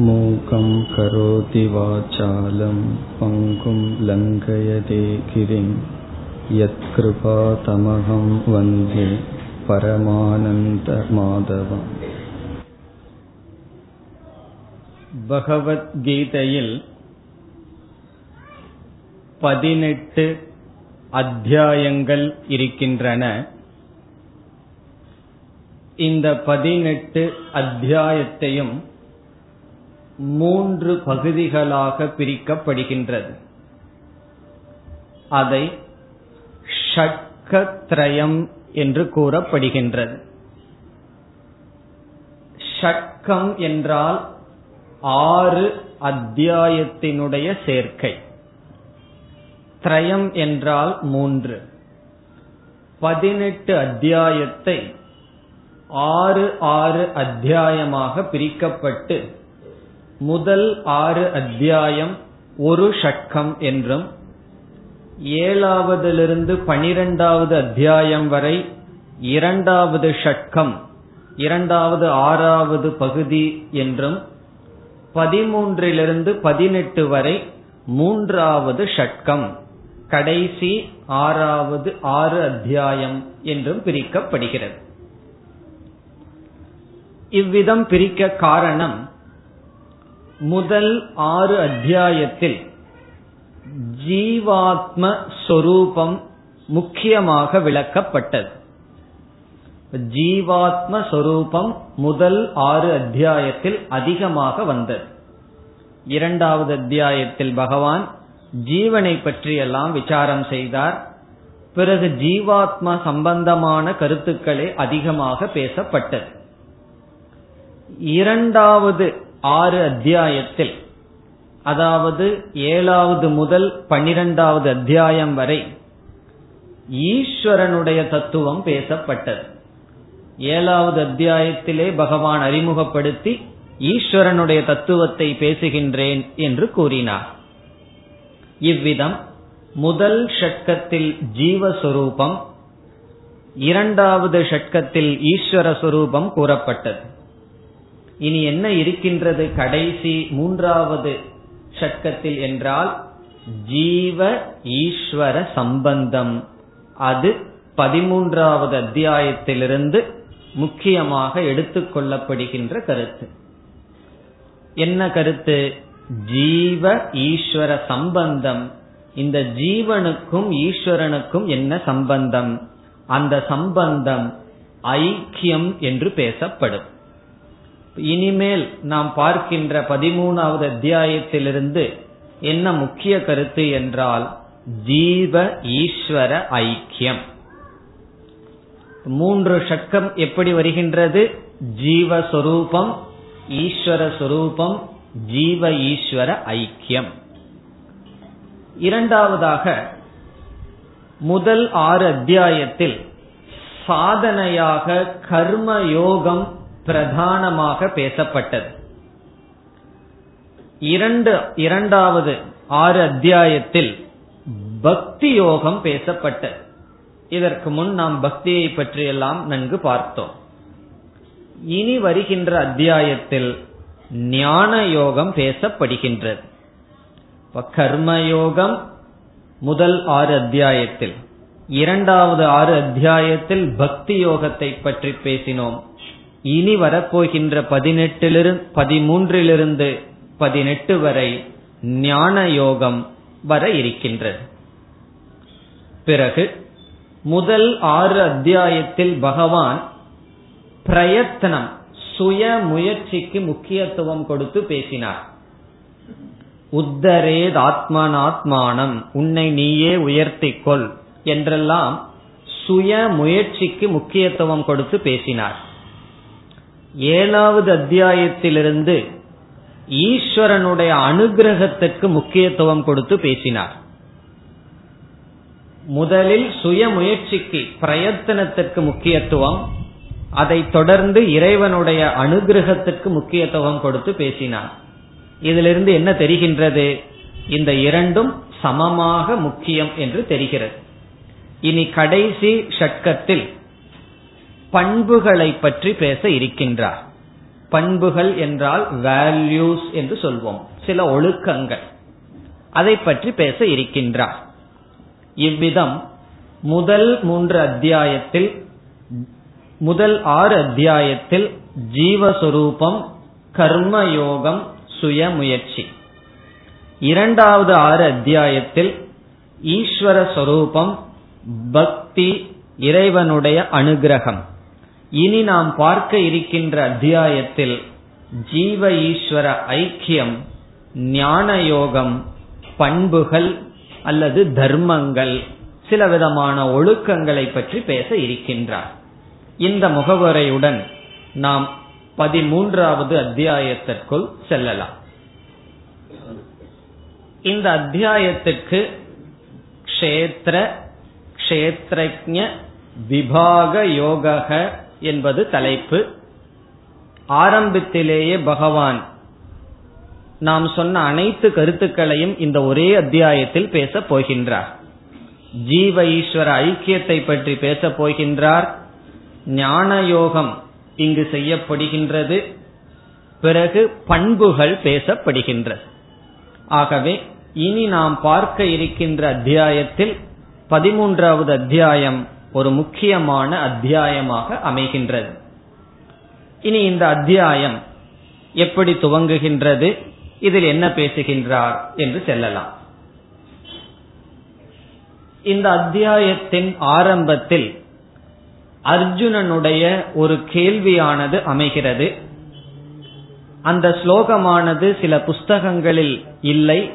मूकं करोति वाचालं पङ्गुं लङ्घयते गिरिं यत्कृपातमहं वन्दे பரமானந்தமாதவம் பகவத்கீதையில் பதினெட்டு அத்தியாயங்கள் இருக்கின்றன இந்த பதினெட்டு அத்தியாயத்தையும் மூன்று பகுதிகளாக பிரிக்கப்படுகின்றது. அதை ஷட்கத்ரயம் என்று கூறப்படுகின்றது. ஷட்கம் என்றால் ஆறு அத்தியாயத்தினுடைய சேர்க்கை. திரயம் என்றால் மூன்று. பதினெட்டு அத்தியாயத்தை ஆறு ஆறு அத்தியாயமாக பிரிக்கப்பட்டு முதல் ஆறு அத்தியாயம் ஒரு ஷட்கம் என்றும் ஏழாவதிலிருந்து பனிரெண்டாவது அத்தியாயம் வரை இரண்டாவது ஷட்கம் இரண்டாவது ஆறாவது பகுதி என்றும் பதிமூன்றிலிருந்து பதினெட்டு வரை மூன்றாவது ஷட்கம் கடைசி ஆறாவது ஆறு அத்தியாயம் என்றும் பிரிக்கப்படுகிறது. இவ்விதம் பிரிக்க காரணம் முதல் ஆறு அத்தியாயத்தில் ஜீவாத்ம சொரூபம் முக்கியமாக விளக்கப்பட்டது. ஜீவாத்ம சொரூபம் முதல் ஆறு அத்தியாயத்தில் அதிகமாக வந்தது. இரண்டாவது அத்தியாயத்தில் பகவான் ஜீவனை பற்றியெல்லாம் விசாரம் செய்தார். பிறகு ஜீவாத்மா சம்பந்தமான கருத்துக்களே அதிகமாக பேசப்பட்டது. இரண்டாவது ஆறு அத்தியாயத்தில் அதாவது ஏழாவது முதல் பன்னிரெண்டாவது அத்தியாயம் வரை ஈஸ்வரனுடைய தத்துவம் பேசப்பட்டது. ஏழாவது அத்தியாயத்திலே பகவான் அறிமுகப்படுத்தி ஈஸ்வரனுடைய தத்துவத்தை பேசுகின்றேன் என்று கூறினார். இவ்விதம் முதல் ஷட்கத்தில் ஜீவஸ்வரூபம் இரண்டாவது ஷட்கத்தில் ஈஸ்வர சுரூபம் கூறப்பட்டது. இனி என்ன இருக்கின்றது கடைசி மூன்றாவது ஷட்கத்தில் என்றால் ஜீவ ஈஸ்வர சம்பந்தம். அது பதிமூன்றாவது அத்தியாயத்திலிருந்து முக்கியமாக எடுத்துக்கொள்ளப்படுகின்ற கருத்து. என்ன கருத்து? ஜீவ ஈஸ்வர சம்பந்தம். இந்த ஜீவனுக்கும் ஈஸ்வரனுக்கும் என்ன சம்பந்தம்? அந்த சம்பந்தம் ஐக்கியம் என்று பேசப்படும். இனிமேல் நாம் பார்க்கின்ற பதிமூணாவது அத்தியாயத்திலிருந்து என்ன முக்கிய கருத்து என்றால் ஜீவ ஈஸ்வர ஐக்கியம். மூன்று ஷக்கம் எப்படி வருகின்றது? ஜீவஸ்வரூபம் ஈஸ்வர சொரூபம் ஜீவ ஈஸ்வர ஐக்கியம். இரண்டாவதாக முதல் ஆறு அத்தியாயத்தில் சாதனையாக கர்ம யோகம் பிரதானமாக பேசப்பட்டது. இரண்டு இரண்டாவது ஆறு அத்தியாயத்தில் பக்தி யோகம் பேசப்பட்டது. இதற்கு முன் நாம் பக்தியை பற்றியெல்லாம் நன்கு பார்த்தோம். இனி வருகின்ற அத்தியாயத்தில் ஞான யோகம் பேசப்படுகின்றது. கர்மயோகம் முதல் ஆறு அத்தியாயத்தில் இரண்டாவது ஆறு அத்தியாயத்தில் பக்தி யோகத்தை பற்றி பேசினோம். இனி வரப்போகின்ற பதினெட்டிலிருந்து பதிமூன்றிலிருந்து பதினெட்டு வரை ஞான யோகம் வர இருக்கின்றது. பிறகு முதல் ஆறு அத்தியாயத்தில் பகவான் பிரயத்தனம் சுய முயற்சிக்கு முக்கியத்துவம் கொடுத்து பேசினார். உத்தரேத் ஆத்மானாத்மானம் உன்னை நீயே உயர்த்திக்கொள் என்றெல்லாம் சுய முயற்சிக்கு முக்கியத்துவம் கொடுத்து பேசினார். ஏழாவது அத்தியாயத்திலிருந்து ஈஸ்வரனுடைய அனுகிரகத்திற்கு முக்கியத்துவம் கொடுத்து பேசினார். முதலில் சுய முயற்சிக்கு பிரயத்தனத்திற்கு முக்கியத்துவம் அதை தொடர்ந்து இறைவனுடைய அனுகிரகத்திற்கு முக்கியத்துவம் கொடுத்து பேசினார். இதிலிருந்து என்ன தெரிகின்றது? இந்த இரண்டும் சமமாக முக்கியம் என்று தெரிகிறது. இனி கடைசி ஷட்கத்தில் பண்புகளை பற்றி பேச இருக்கின்றார். பண்புகள் என்றால் வேல்யூஸ் என்று சொல்வோம். சில ஒழுக்கங்கள். அதை பற்றி பேச இருக்கின்றார். இவ்விதம் முதல் மூன்று அத்தியாயத்தில் முதல் ஆறு அத்தியாயத்தில் ஜீவஸ்வரூபம் கர்மயோகம் சுயமுயற்சி. இரண்டாவது ஆறு அத்தியாயத்தில் ஈஸ்வர சொரூபம் பக்தி இறைவனுடைய அனுகிரகம். இனி நாம் பார்க்க இருக்கின்ற அத்தியாயத்தில் ஜீவ ஈஸ்வர ஐக்கியம் ஞான யோகம் பண்புகள் அல்லது தர்மங்கள் சில விதமான ஒழுக்கங்களை பற்றி பேச இருக்கின்றார். இந்த முகவரையுடன் நாம் பதிமூன்றாவது அத்தியாயத்திற்குள் செல்லலாம். இந்த அத்தியாயத்துக்கு க்ஷேத்திர க்ஷேத்ரஜ விபாக யோக என்பது தலைப்பு. ஆரம்பத்திலேயே பகவான் நாம் சொன்ன அனைத்து கருத்துக்களையும் இந்த ஒரே அத்தியாயத்தில் பேசப் போகின்றார். ஜீவ ஈஸ்வர ஐக்கியத்தை பற்றி பேசப் போகின்றார். ஞான யோகம் இங்கு செய்யப்படுகின்றது. பிறகு பண்புகள் பேசப்படுகின்றது. ஆகவே இனி நாம் பார்க்க இருக்கின்ற அத்தியாயத்தில் பதிமூன்றாவது அத்தியாயம் ஒரு முக்கியமான அத்தியாயமாக அமைகின்றது. இனி இந்த அத்தியாயம் எப்படி துவங்குகின்றது இதில் என்ன பேசுகின்றார் என்று செல்லலாம். இந்த அத்தியாயத்தின் ஆரம்பத்தில் அர்ஜுனனுடைய ஒரு கேள்வியானது அமைகிறது. அந்த ஸ்லோகமானது சில புஸ்தகங்களில் இல்லை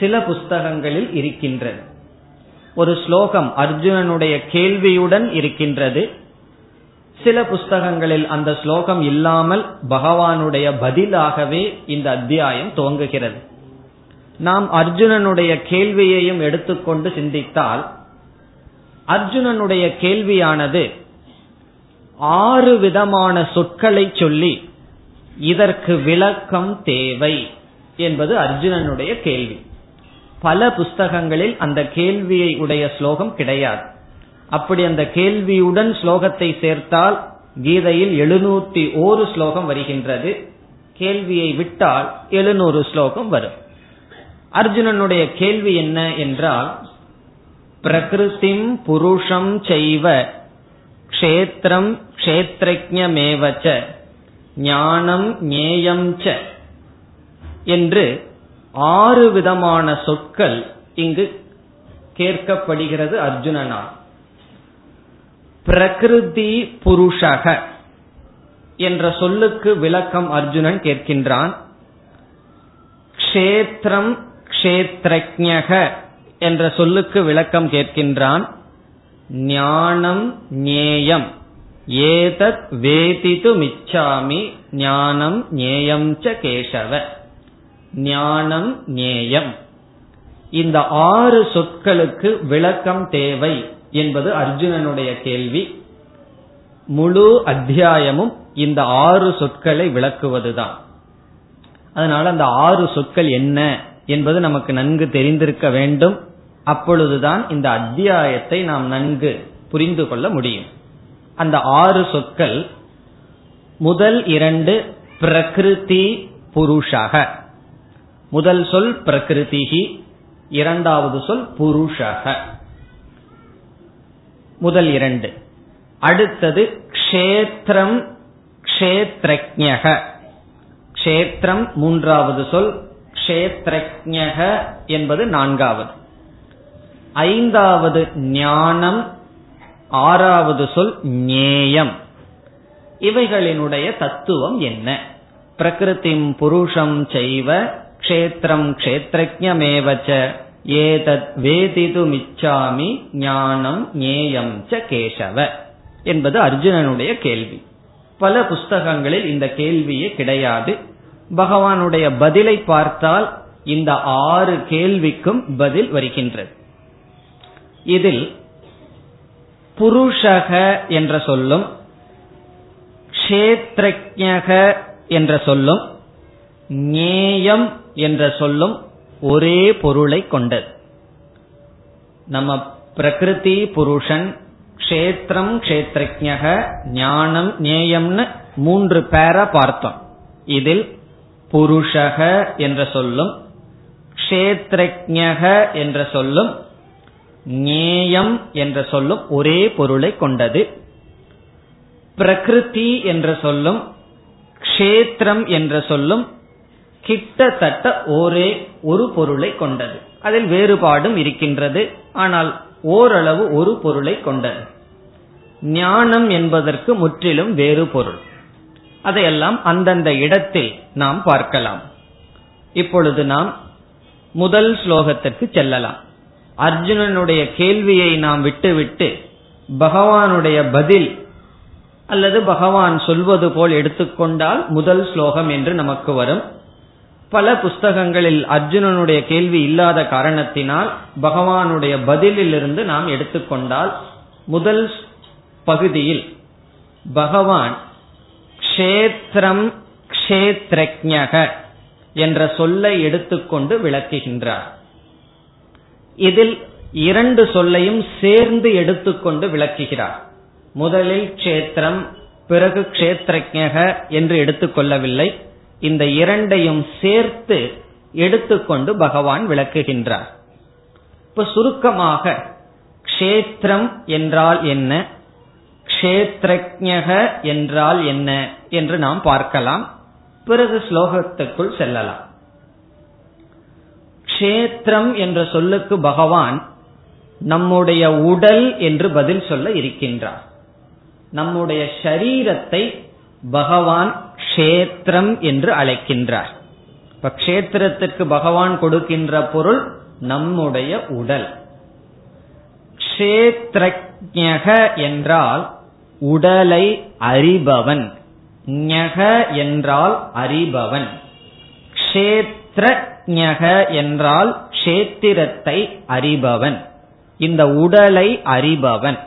சில புஸ்தகங்களில் இருக்கின்றது. ஒரு ஸ்லோகம் அர்ஜுனனுடைய கேள்வியுடன் இருக்கின்றது. சில புஸ்தகங்களில் அந்த ஸ்லோகம் இல்லாமல் பகவானுடைய பதிலாகவே இந்த அத்தியாயம் துவங்குகிறது. நாம் அர்ஜுனனுடைய கேள்வியையும் எடுத்துக்கொண்டு சிந்தித்தால் அர்ஜுனனுடைய கேள்வியானது ஆறு விதமான சொற்களை சொல்லி இதற்கு விளக்கம் தேவை என்பது அர்ஜுனனுடைய கேள்வி. பல புஸ்தகங்களில் அந்த கேள்வியை உடைய ஸ்லோகம் கிடையாது. அப்படி அந்த கேள்வியுடன் ஸ்லோகத்தை சேர்த்தால் கீதையில் எழுநூத்தி ஓரு ஸ்லோகம் வருகின்றது. கேள்வியை விட்டால் எழுநூறு ஸ்லோகம் வரும். அர்ஜுனனுடைய கேள்வி என்ன என்றால் பிரகிருதிம் புருஷம் செய்வ க்ஷேத்திரம் க்ஷேத்ரஜமேவச்ச ஞானம் ஞேயம் ச என்று ஆறு விதமான சொற்கள் இங்கு கேட்கப்படுகிறது அர்ஜுனனால் பிரகிருதி புருஷக என்ற சொல்லுக்கு விளக்கம் அர்ஜுனன் கேட்கின்றான். க்ஷேத்திரம் க்ஷேத்ரஜக என்ற சொல்லுக்கு விளக்கம் கேட்கின்றான். ஞானம் ஞேயம். ஏதத் வேதிது மிச்சாமி ஞானம் ஞேயம் ச கேசவ. ஞானம் ஞேயம். இந்த ஆறு சொற்களுக்கு விளக்கம் தேவை என்பது அர்ஜுனனுடைய கேள்வி. முழு அத்தியாயமும் இந்த ஆறு சொற்களை விளக்குவதுதான். அதனால அந்த ஆறு சொற்கள் என்ன என்பது நமக்கு நன்கு தெரிந்திருக்க வேண்டும். அப்பொழுதுதான் இந்த அத்தியாயத்தை நாம் நன்கு புரிந்து கொள்ள முடியும். அந்த ஆறு சொற்கள் முதல் இரண்டு பிரகிருதி புருஷக. முதல் சொல் பிரகிருதிகி இரண்டாவது சொல் புருஷக. முதல் இரண்டு. அடுத்தது க்ஷேத்திரம் க்ஷேத்ரஜக. க்ஷேத்திரம் மூன்றாவது சொல் க்ஷேத்ரஜக என்பது நான்காவது. ஐந்தாவது ஞானம் ஆறாவது சொல் ஞேயம். இவைகளினுடைய தத்துவம் என்ன? பிரகிருதிம் புருஷம் செய்வ கஷேத்திரம் க்ஷேத்ரஜமேவச்ச ஏதத் வேதிதுமிச்சாமி ஞானம் ஞேயம் ச கேசவ என்பது அர்ஜுனனுடைய கேள்வி. பல புஸ்தகங்களில் இந்த கேள்வியே கிடையாது. பகவானுடைய பதிலை பார்த்தால் இந்த ஆறு கேள்விக்கும் பதில் வருகின்றது. இதில் புருஷக என்ற சொல்லும் கஷேத்ரஜக என்ற சொல்லும் ஞேயம் என்ற சொல்லும் ஒரே பொருளை கொண்டது. நம்ம பிரகிருதி புருஷன் க்ஷேத்திரம் க்ஷேத்ரஜக ஞானம் ஞேயம்னு மூன்று பேரை பார்த்தோம். இதில் புருஷக என்ற சொல்லும் க்ஷேத்ரஜக என்ற சொல்லும் ஞேயம் என்ற சொல்லும் ஒரே பொருளை கொண்டது. பிரகிருதி என்ற சொல்லும் க்ஷேத்திரம் என்ற சொல்லும் கிட்டத்தட்ட ஒரே ஒரு பொருளை கொண்டது. அதில் வேறுபாடும் இருக்கின்றது. ஆனால் ஓரளவு ஒரு பொருளை கொண்டது. ஞானம் என்பதற்கு முற்றிலும் வேறு பொருள். அதையெல்லாம் அந்தந்த இடத்தில் நாம் பார்க்கலாம். இப்பொழுது நாம் முதல் ஸ்லோகத்திற்கு செல்லலாம். அர்ஜுனனுடைய கேள்வியை நாம் விட்டுவிட்டு பகவானுடைய பதில் அல்லது பகவான் சொல்வது போல் எடுத்துக்கொண்டால் முதல் ஸ்லோகம் என்று நமக்கு வரும். பல புஸ்தகங்களில் அர்ஜுனனுடைய கேள்வி இல்லாத காரணத்தினால் பகவானுடைய பதிலிலிருந்து நாம் எடுத்துக்கொண்டால் முதல் பகுதியில் பகவான் க்ஷேத்திரம் க்ஷேத்ரஜக என்ற சொல்லை எடுத்துக்கொண்டு விளக்குகின்றார். இதில் இரண்டு சொல்லையும் சேர்ந்து எடுத்துக்கொண்டு விளக்குகிறார். முதலில் க்ஷேத்திரம் பிறகு க்ஷேத்ரஜக என்று எடுத்துக்கொள்ளவில்லை. இந்த இரண்டையும் சேர்த்து எடுத்துக்கொண்டு பகவான் விளக்குகின்றார். இப்ப சுருக்கமாக க்ஷேத்திரம் என்றால் என்ன? க்ஷேத்ரஜக என்றால் என்ன? என்று நாம் பார்க்கலாம். பிறகு ஸ்லோகத்துக்குள் செல்லலாம். க்ஷேத்திரம் என்ற சொல்லுக்கு பகவான் நம்முடைய உடல் என்று பதில் சொல்ல இருக்கின்றார். நம்முடைய சரீரத்தை பகவான் க்ஷேத்திரம் என்று அழைக்கின்றார். இப்ப க்ஷேத்திரத்திற்கு பகவான் கொடுக்கின்ற பொருள் நம்முடைய உடல். க்ஷேத்ரஜக என்றால் உடலை அறிபவன். ஞக என்றால் அறிபவன். க்ஷேத்ரஜக என்றால் க்ஷேத்திரத்தை அறிபவன். இந்த உடலை அறிபவன்.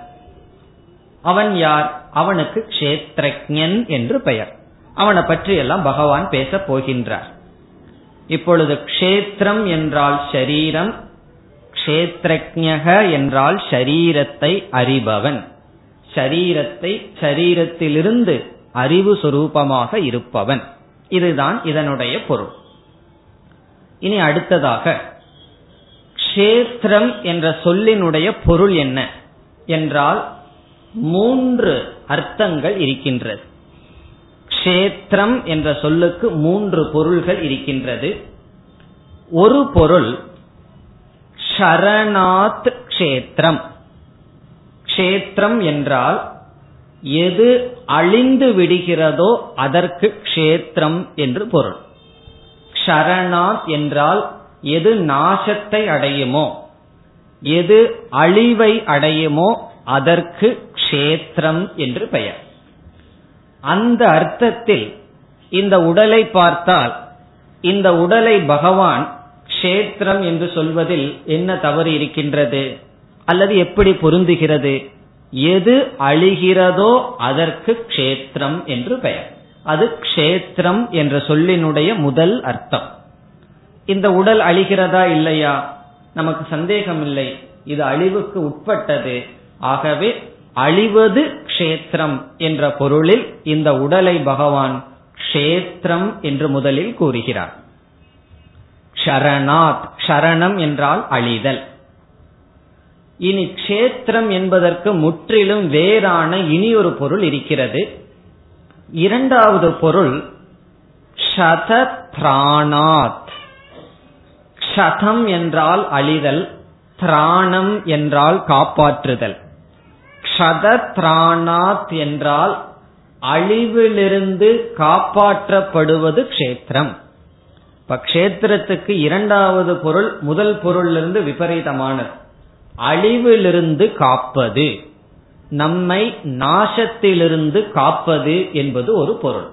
அவன் யார்? அவனுக்கு க்ஷேத்ரஜன் என்று பெயர். அவனை பற்றி எல்லாம் பகவான் பேச போகின்றார். இப்பொழுது க்ஷேத்திரம் என்றால் ஷரீரம் க்ஷேத்ரஜக என்றால் ஷரீரத்தை அறிபவன். ஷரீரத்தை ஷரீரத்திலிருந்து அறிவு சுரூபமாக இருப்பவன். இதுதான் இதனுடைய பொருள். இனி அடுத்ததாக க்ஷேத்திரம் என்ற சொல்லினுடைய பொருள் என்ன? என்றால் மூன்று அர்த்தங்கள் இருக்கின்றது. க்ஷேத்திரம் என்ற சொல்லுக்கு மூன்று பொருள்கள் இருக்கின்றது. ஒரு பொருள் ஷரணாத் கஷேத்திரம். க்ஷேத்திரம் என்றால் எது அழிந்து விடுகிறதோ அதற்கு க்ஷேத்திரம் என்று பொருள். ஷரணாத் என்றால் எது நாசத்தை அடையுமோ எது அழிவை அடையுமோ அதற்கு க்ஷேத்திரம் என்று பெயர். அந்த அர்த்தத்தில் இந்த உடலை பார்த்தால் இந்த உடலை பகவான் க்ஷேத்திரம் என்று சொல்வதில் என்ன தவறு இருக்கின்றது? அல்லது எப்படி பொருந்துகிறது? எது அழிகிறதோ அதற்கு க்ஷேத்திரம் என்று பெயர். அது க்ஷேத்திரம் என்ற சொல்லினுடைய முதல் அர்த்தம். இந்த உடல் அழிகிறதா இல்லையா? நமக்கு சந்தேகம் இல்லை இது அழிவுக்கு உட்பட்டது. ஆகவே அழிவது கஷேத்திரம் என்ற பொருளில் இந்த உடலை பகவான் க்ஷேத்திரம் என்று முதலில் கூறுகிறார். ஷரணாத் ஷரணம் என்றால் அழிதல். இனி கஷேத்திரம் என்பதற்கு முற்றிலும் வேறான இனி ஒரு பொருள் இருக்கிறது. இரண்டாவது பொருள் ஷதத்ராணாத் ஷதம் என்றால் அழிதல் திராணம் என்றால் காப்பாற்றுதல். க்ஷதத்ராணாத் என்றால் அழிவிலிருந்து காப்பாற்றப்படுவது க்ஷேத்திரம். இப்ப க்ஷேத்திரத்துக்கு இரண்டாவது பொருள் முதல் பொருளிலிருந்து விபரீதமானது. அழிவிலிருந்து காப்பது. நம்மை நாசத்திலிருந்து காப்பது என்பது ஒரு பொருள்.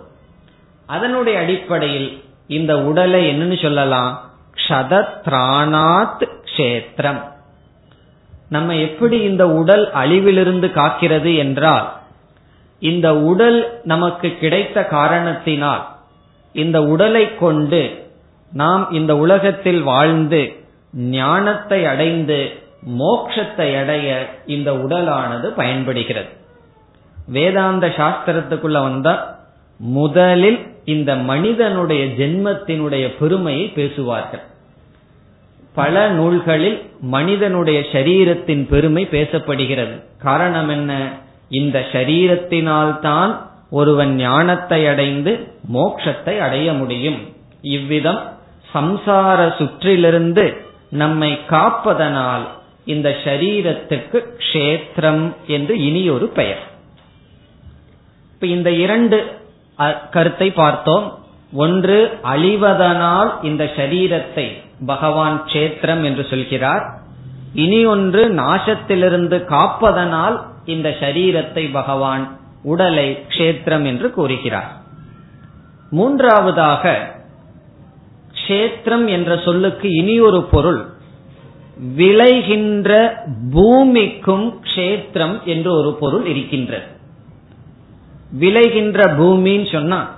அதனுடைய அடிப்படையில் இந்த உடலை என்னன்னு சொல்லலாம். க்ஷதத்ராணாத் கஷேத்திரம். நம்ம எப்படி இந்த உடல் அழிவிலிருந்து காக்கிறது என்றால் இந்த உடல் நமக்கு கிடைத்த காரணத்தினால் இந்த உடலை கொண்டு நாம் இந்த உலகத்தில் வாழ்ந்து ஞானத்தை அடைந்து மோக்ஷத்தை அடைய இந்த உடலானது பயன்படுகிறது. வேதாந்த சாஸ்திரத்துக்குள்ள வந்தா முதலில் இந்த மனிதனுடைய ஜென்மத்தினுடைய பெருமையை பேசுவார்கள். பல நூல்களில் மனிதனுடைய சரீரத்தின் பெருமை பேசப்படுகிறது. காரணம் என்ன? இந்த சரீரத்தினால்தான் ஒருவன் ஞானத்தை அடைந்து மோட்சத்தை அடைய முடியும். இவ்விதம் சம்சார சுற்றிலிருந்து நம்மை காப்பதனால் இந்த சரீரத்துக்கு கஷேத்திரம் என்று இனி ஒரு பெயர். இப்ப இந்த இரண்டு கருத்தை பார்த்தோம். ஒன்று அழிவதனால் இந்த சரீரத்தை பகவான் கஷேத்திரம் என்று சொல்கிறார். இனி ஒன்று நாசத்திலிருந்து காப்பதனால் இந்த சரீரத்தை பகவான் உடலை கஷேத்திரம் என்று கூறுகிறார். மூன்றாவதாக கஷேத்திரம் என்ற சொல்லுக்கு இனி ஒரு பொருள் விளைகின்ற பூமிக்கும் கஷேத்திரம் என்று ஒரு பொருள் இருக்கின்றது. விளைகின்ற பூமின்னு சொன்னா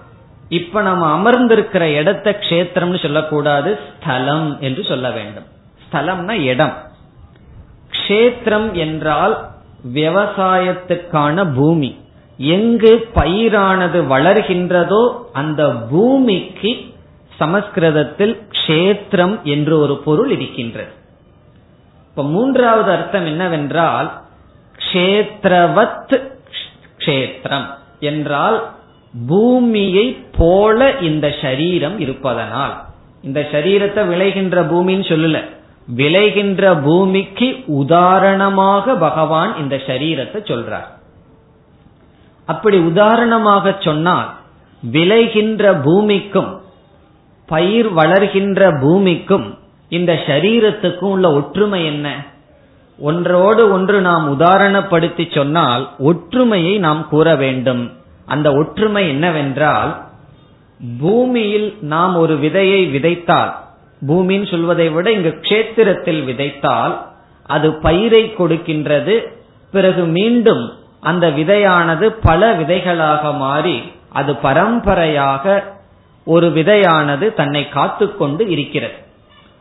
இப்ப நம்ம அமர்ந்திருக்கிற இடத்த கஷேத்திரம்னு சொல்லக்கூடாது ஸ்தலம் என்று சொல்ல வேண்டும். ஸ்தலம்னா இடம். கஷேத்திரம் என்றால் விவசாயத்துக்கான பூமி. எங்கு பயிரானது வளர்கின்றதோ அந்த பூமிக்கு சமஸ்கிருதத்தில் கஷேத்திரம் என்று ஒரு பொருள் இருக்கின்றது. இப்ப மூன்றாவது அர்த்தம் என்னவென்றால் கஷேத்திரவத் கஷேத்திரம் என்றால் பூமியை போல இந்த சரீரம் இருப்பதனால். இந்த சரீரத்தை விளைகின்ற பூமின்னு சொல்லல. விளைகின்ற பூமிக்கு உதாரணமாக பகவான் இந்த சரீரத்தை சொல்றார். அப்படி உதாரணமாக சொன்னால் விளைகின்ற பூமிக்கும் பயிர் வளர்கின்ற பூமிக்கும் இந்த சரீரத்துக்கும் உள்ள ஒற்றுமை என்ன? ஒன்றோடு ஒன்று நாம் உதாரணப்படுத்தி சொன்னால் ஒற்றுமையை நாம் கூற வேண்டும். அந்த ஒற்றுமை என்னவென்றால் பூமியில் நாம் ஒரு விதையை விதைத்தால் பூமின்னு சொல்வதை விட இங்கு கஷேத்திரத்தில் விதைத்தால் அது பயிரை கொடுக்கின்றது பிறகு மீண்டும் அந்த விதையானது பல விதைகளாக மாறி அது பரம்பரையாக ஒரு விதையானது தன்னை காத்துக்கொண்டு இருக்கிறது.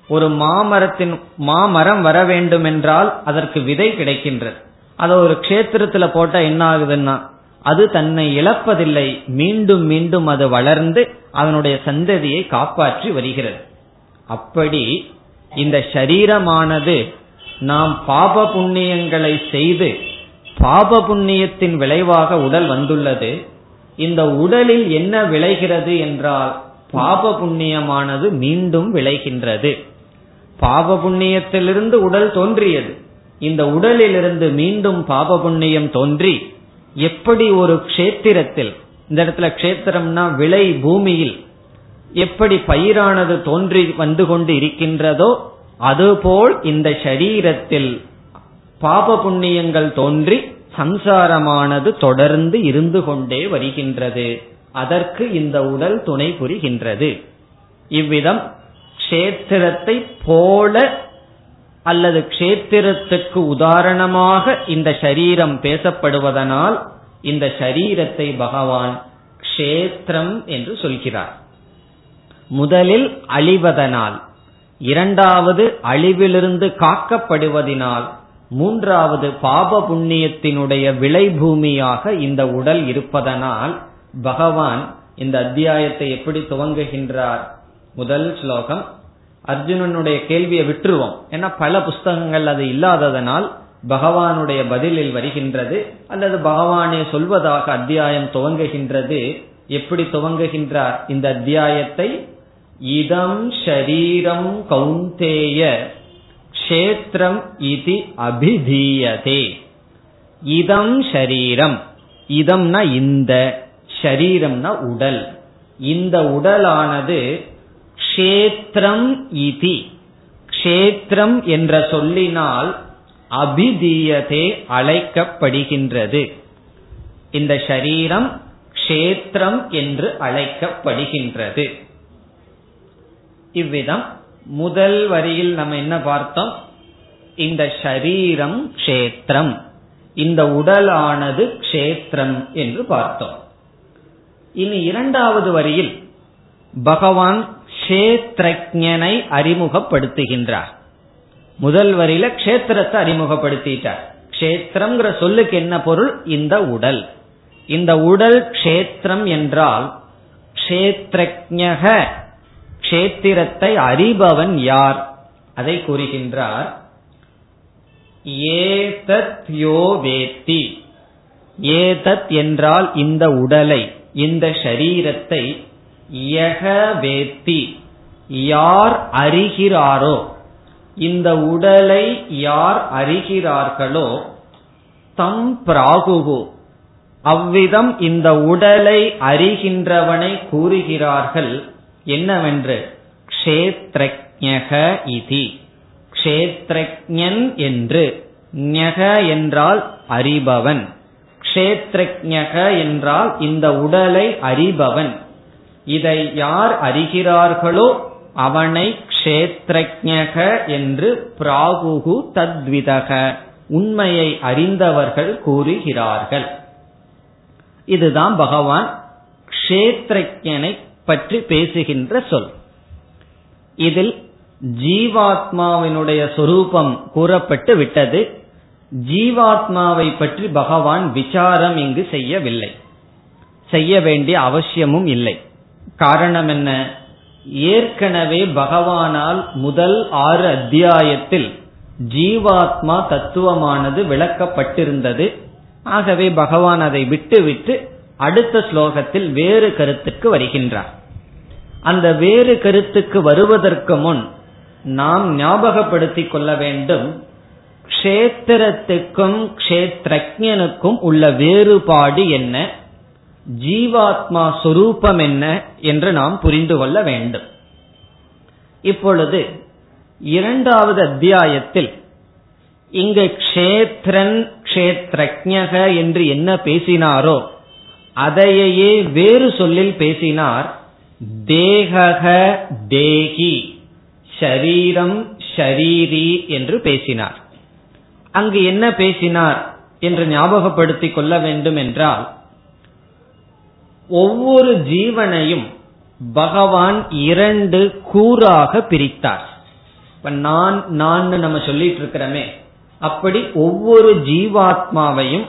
ஒரு மாமரத்தின் மாமரம் வர வேண்டும் என்றால் அதற்கு விதை கிடைக்கின்றது. அதை ஒரு கஷேத்திரத்துல போட்டா என்ன ஆகுதுன்னா அது தன்னை இழப்பதில்லை. மீண்டும் மீண்டும் அது வளர்ந்து அதனுடைய சந்ததியை காப்பாற்றி வருகிறது. அப்படி இந்த சரீரமானது நாம் பாப புண்ணியங்களை செய்து பாப புண்ணியத்தின் விளைவாக உடல் வந்துள்ளது. இந்த உடலில் என்ன விளைகிறது என்றால் பாப புண்ணியமானது மீண்டும் விளைகின்றது. பாப புண்ணியத்திலிருந்து உடல் தோன்றியது. இந்த உடலிலிருந்து மீண்டும் பாப புண்ணியம் தோன்றி எப்படி ஒரு கஷேத்திரத்தில் இந்த இடத்துல கஷேத்திரம்னா விளை பூமியில் எப்படி பயிரானது தோன்றி வந்து கொண்டு இருக்கின்றதோ அதுபோல் இந்த சரீரத்தில் பாப புண்ணியங்கள் தோன்றி சம்சாரமானது தொடர்ந்து இருந்து கொண்டே வருகின்றது. அதற்கு இந்த உடல் துணை புரிகின்றது. இவ்விதம் கஷேத்திரத்தை போல அல்லது கஷேத்திரத்துக்கு உதாரணமாக இந்த சரீரம் பேசப்படுவதனால் இந்த சரீரத்தை பகவான் கஷேத்திரம் என்று சொல்கிறார். முதலில் அழிவதனால் இரண்டாவது அழிவிலிருந்து காக்கப்படுவதனால் மூன்றாவது பாப புண்ணியத்தினுடைய விளைபூமியாக இந்த உடல் இருப்பதனால் பகவான் இந்த அத்தியாயத்தை எப்படி துவங்குகின்றார்? முதல் ஸ்லோகம் அர்ஜுனனுடைய கேள்வியை விட்டுருவோம். ஏன்னா பல புஸ்தகங்கள் அது இல்லாததனால் பகவானுடைய பதிலில் வருகின்றது. அல்லது பகவானே சொல்வதாக அத்தியாயம் துவங்குகின்றது. எப்படி துவங்குகின்றார்? இந்த அத்தியாயத்தை இதம் ஷரீரம் கௌந்தேய கஷேத்திரம் இது அபிதீயதே. இதம் ஷரீரம். இதம்னா இந்த. ஷரீரம்னா உடல். இந்த உடலானது க்ஷேத்திரம் இதி. க்ஷேத்திரம் என்ற சொல்லினால் அபிதீயதே அழைக்கப்படுகின்றது. இந்த ஷரீரம் க்ஷேத்திரம் என்று அழைக்கப்படுகின்றது. இவ்விதம் முதல் வரியில் நம்ம என்ன பார்த்தோம்? இந்த ஷரீரம் க்ஷேத்திரம் இந்த உடலானது க்ஷேத்திரம் என்று பார்த்தோம். இனி இரண்டாவது வரியில் பகவான் கஷேத்ரஜனை அறிமுகப்படுத்துகின்றார். முதல் வரியில கஷேத்திரத்தை அறிமுகப்படுத்திட்டார். கஷேத்திரம்ங்கிற சொல்லுக்கு என்ன பொருள்? இந்த உடல். இந்த உடல் க்ஷேத்திரம் என்றால் கஷேத்ரஜக க்ஷேத்திரத்தை அறிபவன் யார்? அதை கூறுகின்றார். ஏதத் யோ வேத்தி. ஏதத் என்றால் இந்த உடலை இந்த ஷரீரத்தை யக வேத்தி. யார் அறிகிறாரோ இந்த உடலை யார் அறிகிறார்களோ தம் பிராகுகு. அவ்விதம் இந்த உடலை அறிகின்றவனை கூறுகிறார்கள். என்னவென்று? க்ஷேத்ரஜக இதி. க்ஷேத்ரஜன் என்று. ஞக என்றால் அறிபவன். க்ஷேத்ரஜக என்றால் இந்த உடலை அறிபவன். இதை யார் அறிகிறார்களோ அவனை க்ஷேத்ரஜக என்று பிராகுகு தத்விதக உண்மையை அறிந்தவர்கள் கூறுகிறார்கள். இதுதான் பகவான் க்ஷேத்ரஜனை பற்றி பேசுகின்ற சொல். இதில் ஜீவாத்மாவினுடைய சொரூபம் கூறப்பட்டு விட்டது. ஜீவாத்மாவை பற்றி பகவான் விசாரம் இங்கு செய்யவில்லை. செய்ய வேண்டிய அவசியமும் இல்லை. காரணம் என்ன ஏற்கனவே பகவானால் முதல் ஆறு அத்தியாயத்தில் ஜீவாத்மா தத்துவமானது விளக்கப்பட்டிருந்தது. ஆகவே பகவான் அதை விட்டுவிட்டு அடுத்த ஸ்லோகத்தில் வேறு கருத்துக்கு வருகின்றார். அந்த வேறு கருத்துக்கு வருவதற்கு முன் நாம் ஞாபகப்படுத்திக் கொள்ள வேண்டும் க்ஷேத்திரத்துக்கும் க்ஷேத்ரஜனுக்கும் உள்ள வேறுபாடு என்ன? ஜீவாத்மா சொரூபம் என்ன என்று நாம் புரிந்து கொள்ள வேண்டும். இப்பொழுது இரண்டாவது அத்தியாயத்தில் இங்கு க்ஷேத்ரன் க்ஷேத்ரஜக என்று என்ன பேசினாரோ அதையே வேறு சொல்லில் பேசினார் தேகக தேகி ஷரீரம் ஷரீரி என்று பேசினார். அங்கு என்ன பேசினார் என்று ஞாபகப்படுத்திக் கொள்ள வேண்டும் என்றால் ஒவ்வொரு ஜீவனையும் பகவான் இரண்டு கூறாக பிரித்தார். இப்ப நான் நான் நம்ம சொல்லிட்டு இருக்கிறோமே. அப்படி ஒவ்வொரு ஜீவாத்மாவையும்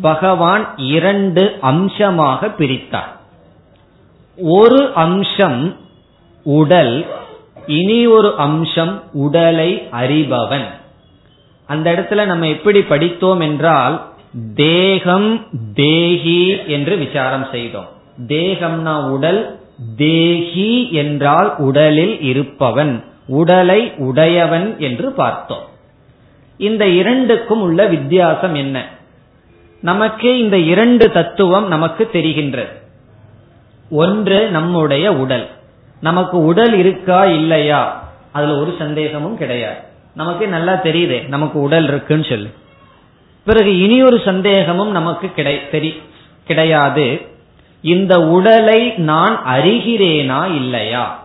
பகவான் இரண்டு அம்சமாக பிரித்தார். ஒரு அம்சம் உடல் இனி ஒரு அம்சம் உடலை அறிபவன். அந்த இடத்துல நம்ம எப்படி படித்தோம் என்றால் தேகம் தேகி என்று விசாரம் செய்தோம். தேகம்னா உடல் தேகி என்றால் உடலில் இருப்பவன் உடலை உடையவன் என்று பார்த்தோம். இந்த இரண்டுக்கும் உள்ள வித்தியாசம் என்ன? நமக்கு இந்த இரண்டு தத்துவம் நமக்கு தெரிகின்றது. ஒன்று நம்முடைய உடல். நமக்கு உடல் இருக்கா இல்லையா? அதுல ஒரு சந்தேகமும் கிடையாது. நமக்கு நல்லா தெரியுதே நமக்கு உடல் இருக்குன்னு சொல்லு. பிறகு இனி ஒரு சந்தேகமும் நமக்கு கிடை தெரி கிடையாது. இந்த உடலை நான் அறிகிறேனா இல்லையா?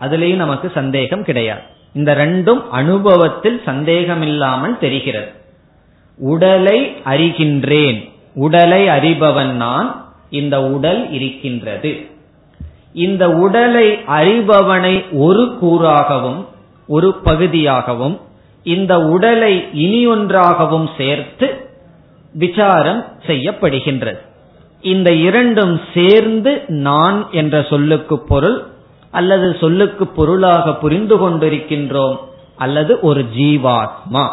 அதுலேயும் நமக்கு சந்தேகம் கிடையாது. இந்த ரெண்டும் அனுபவத்தில் சந்தேகமில்லாமல் தெரிகிறது. உடலை அறிகின்றேன். உடலை அறிபவன் நான். இந்த உடல் இருக்கின்றது. இந்த உடலை அறிபவனை ஒரு கூறாகவும் ஒரு பகுதியாகவும் இந்த உடலை இனி ஒன்றாகவும் சேர்த்து விசாரம் செய்யப்படுகின்றது. இந்த இரண்டும் சேர்ந்து நான் என்ற சொல்லுக்கு பொருள் அல்லது சொல்லுக்கு பொருளாக புரிந்து கொண்டிருக்கின்றோம் அல்லது ஒரு ஜீவாத்மா.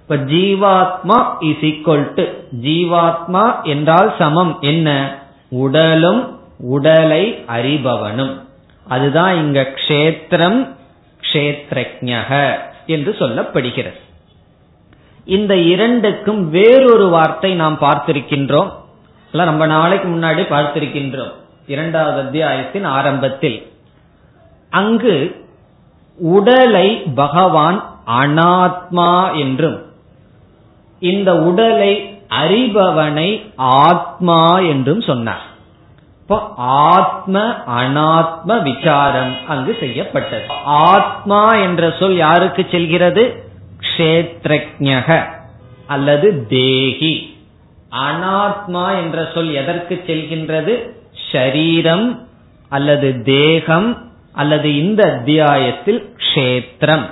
இப்ப ஜீவாத்மா இஸ் ஈக்வல் டு ஜீவாத்மா என்றால் சமம் என்ன? உடலும் உடலை அறிபவனும். அதுதான் இங்க க்ஷேத்திரம் க்ஷேத்ரஜக என்று சொல்லப்படுகிறது. இந்த இரண்டுக்கும் வேறொரு வார்த்தை நாம் பார்த்திருக்கின்றோம். எல்லாம் ரொம்ப நாளைக்கு முன்னாடி பார்த்திருக்கின்றோம். இரண்டாவது அத்தியாயத்தின் ஆரம்பத்தில். அங்கு உடலை பகவான் அனாத்மா என்றும் இந்த உடலை அறிபவனை ஆத்மா என்றும் சொன்னார். இப்போ ஆத்ம அனாத்ம விசாரம் அங்கு செய்யப்பட்டது. ஆத்மா என்ற சொல் யாருக்கு செல்கிறது? க்ஷேத்ரஜக அல்லது தேகி. அனாத்மா என்ற சொல் எதற்கு செல்கின்றது? ஷரீரம் அல்லது தேகம் அல்லது இந்த அத்தியாயத்தில் க்ஷேத்திரம்.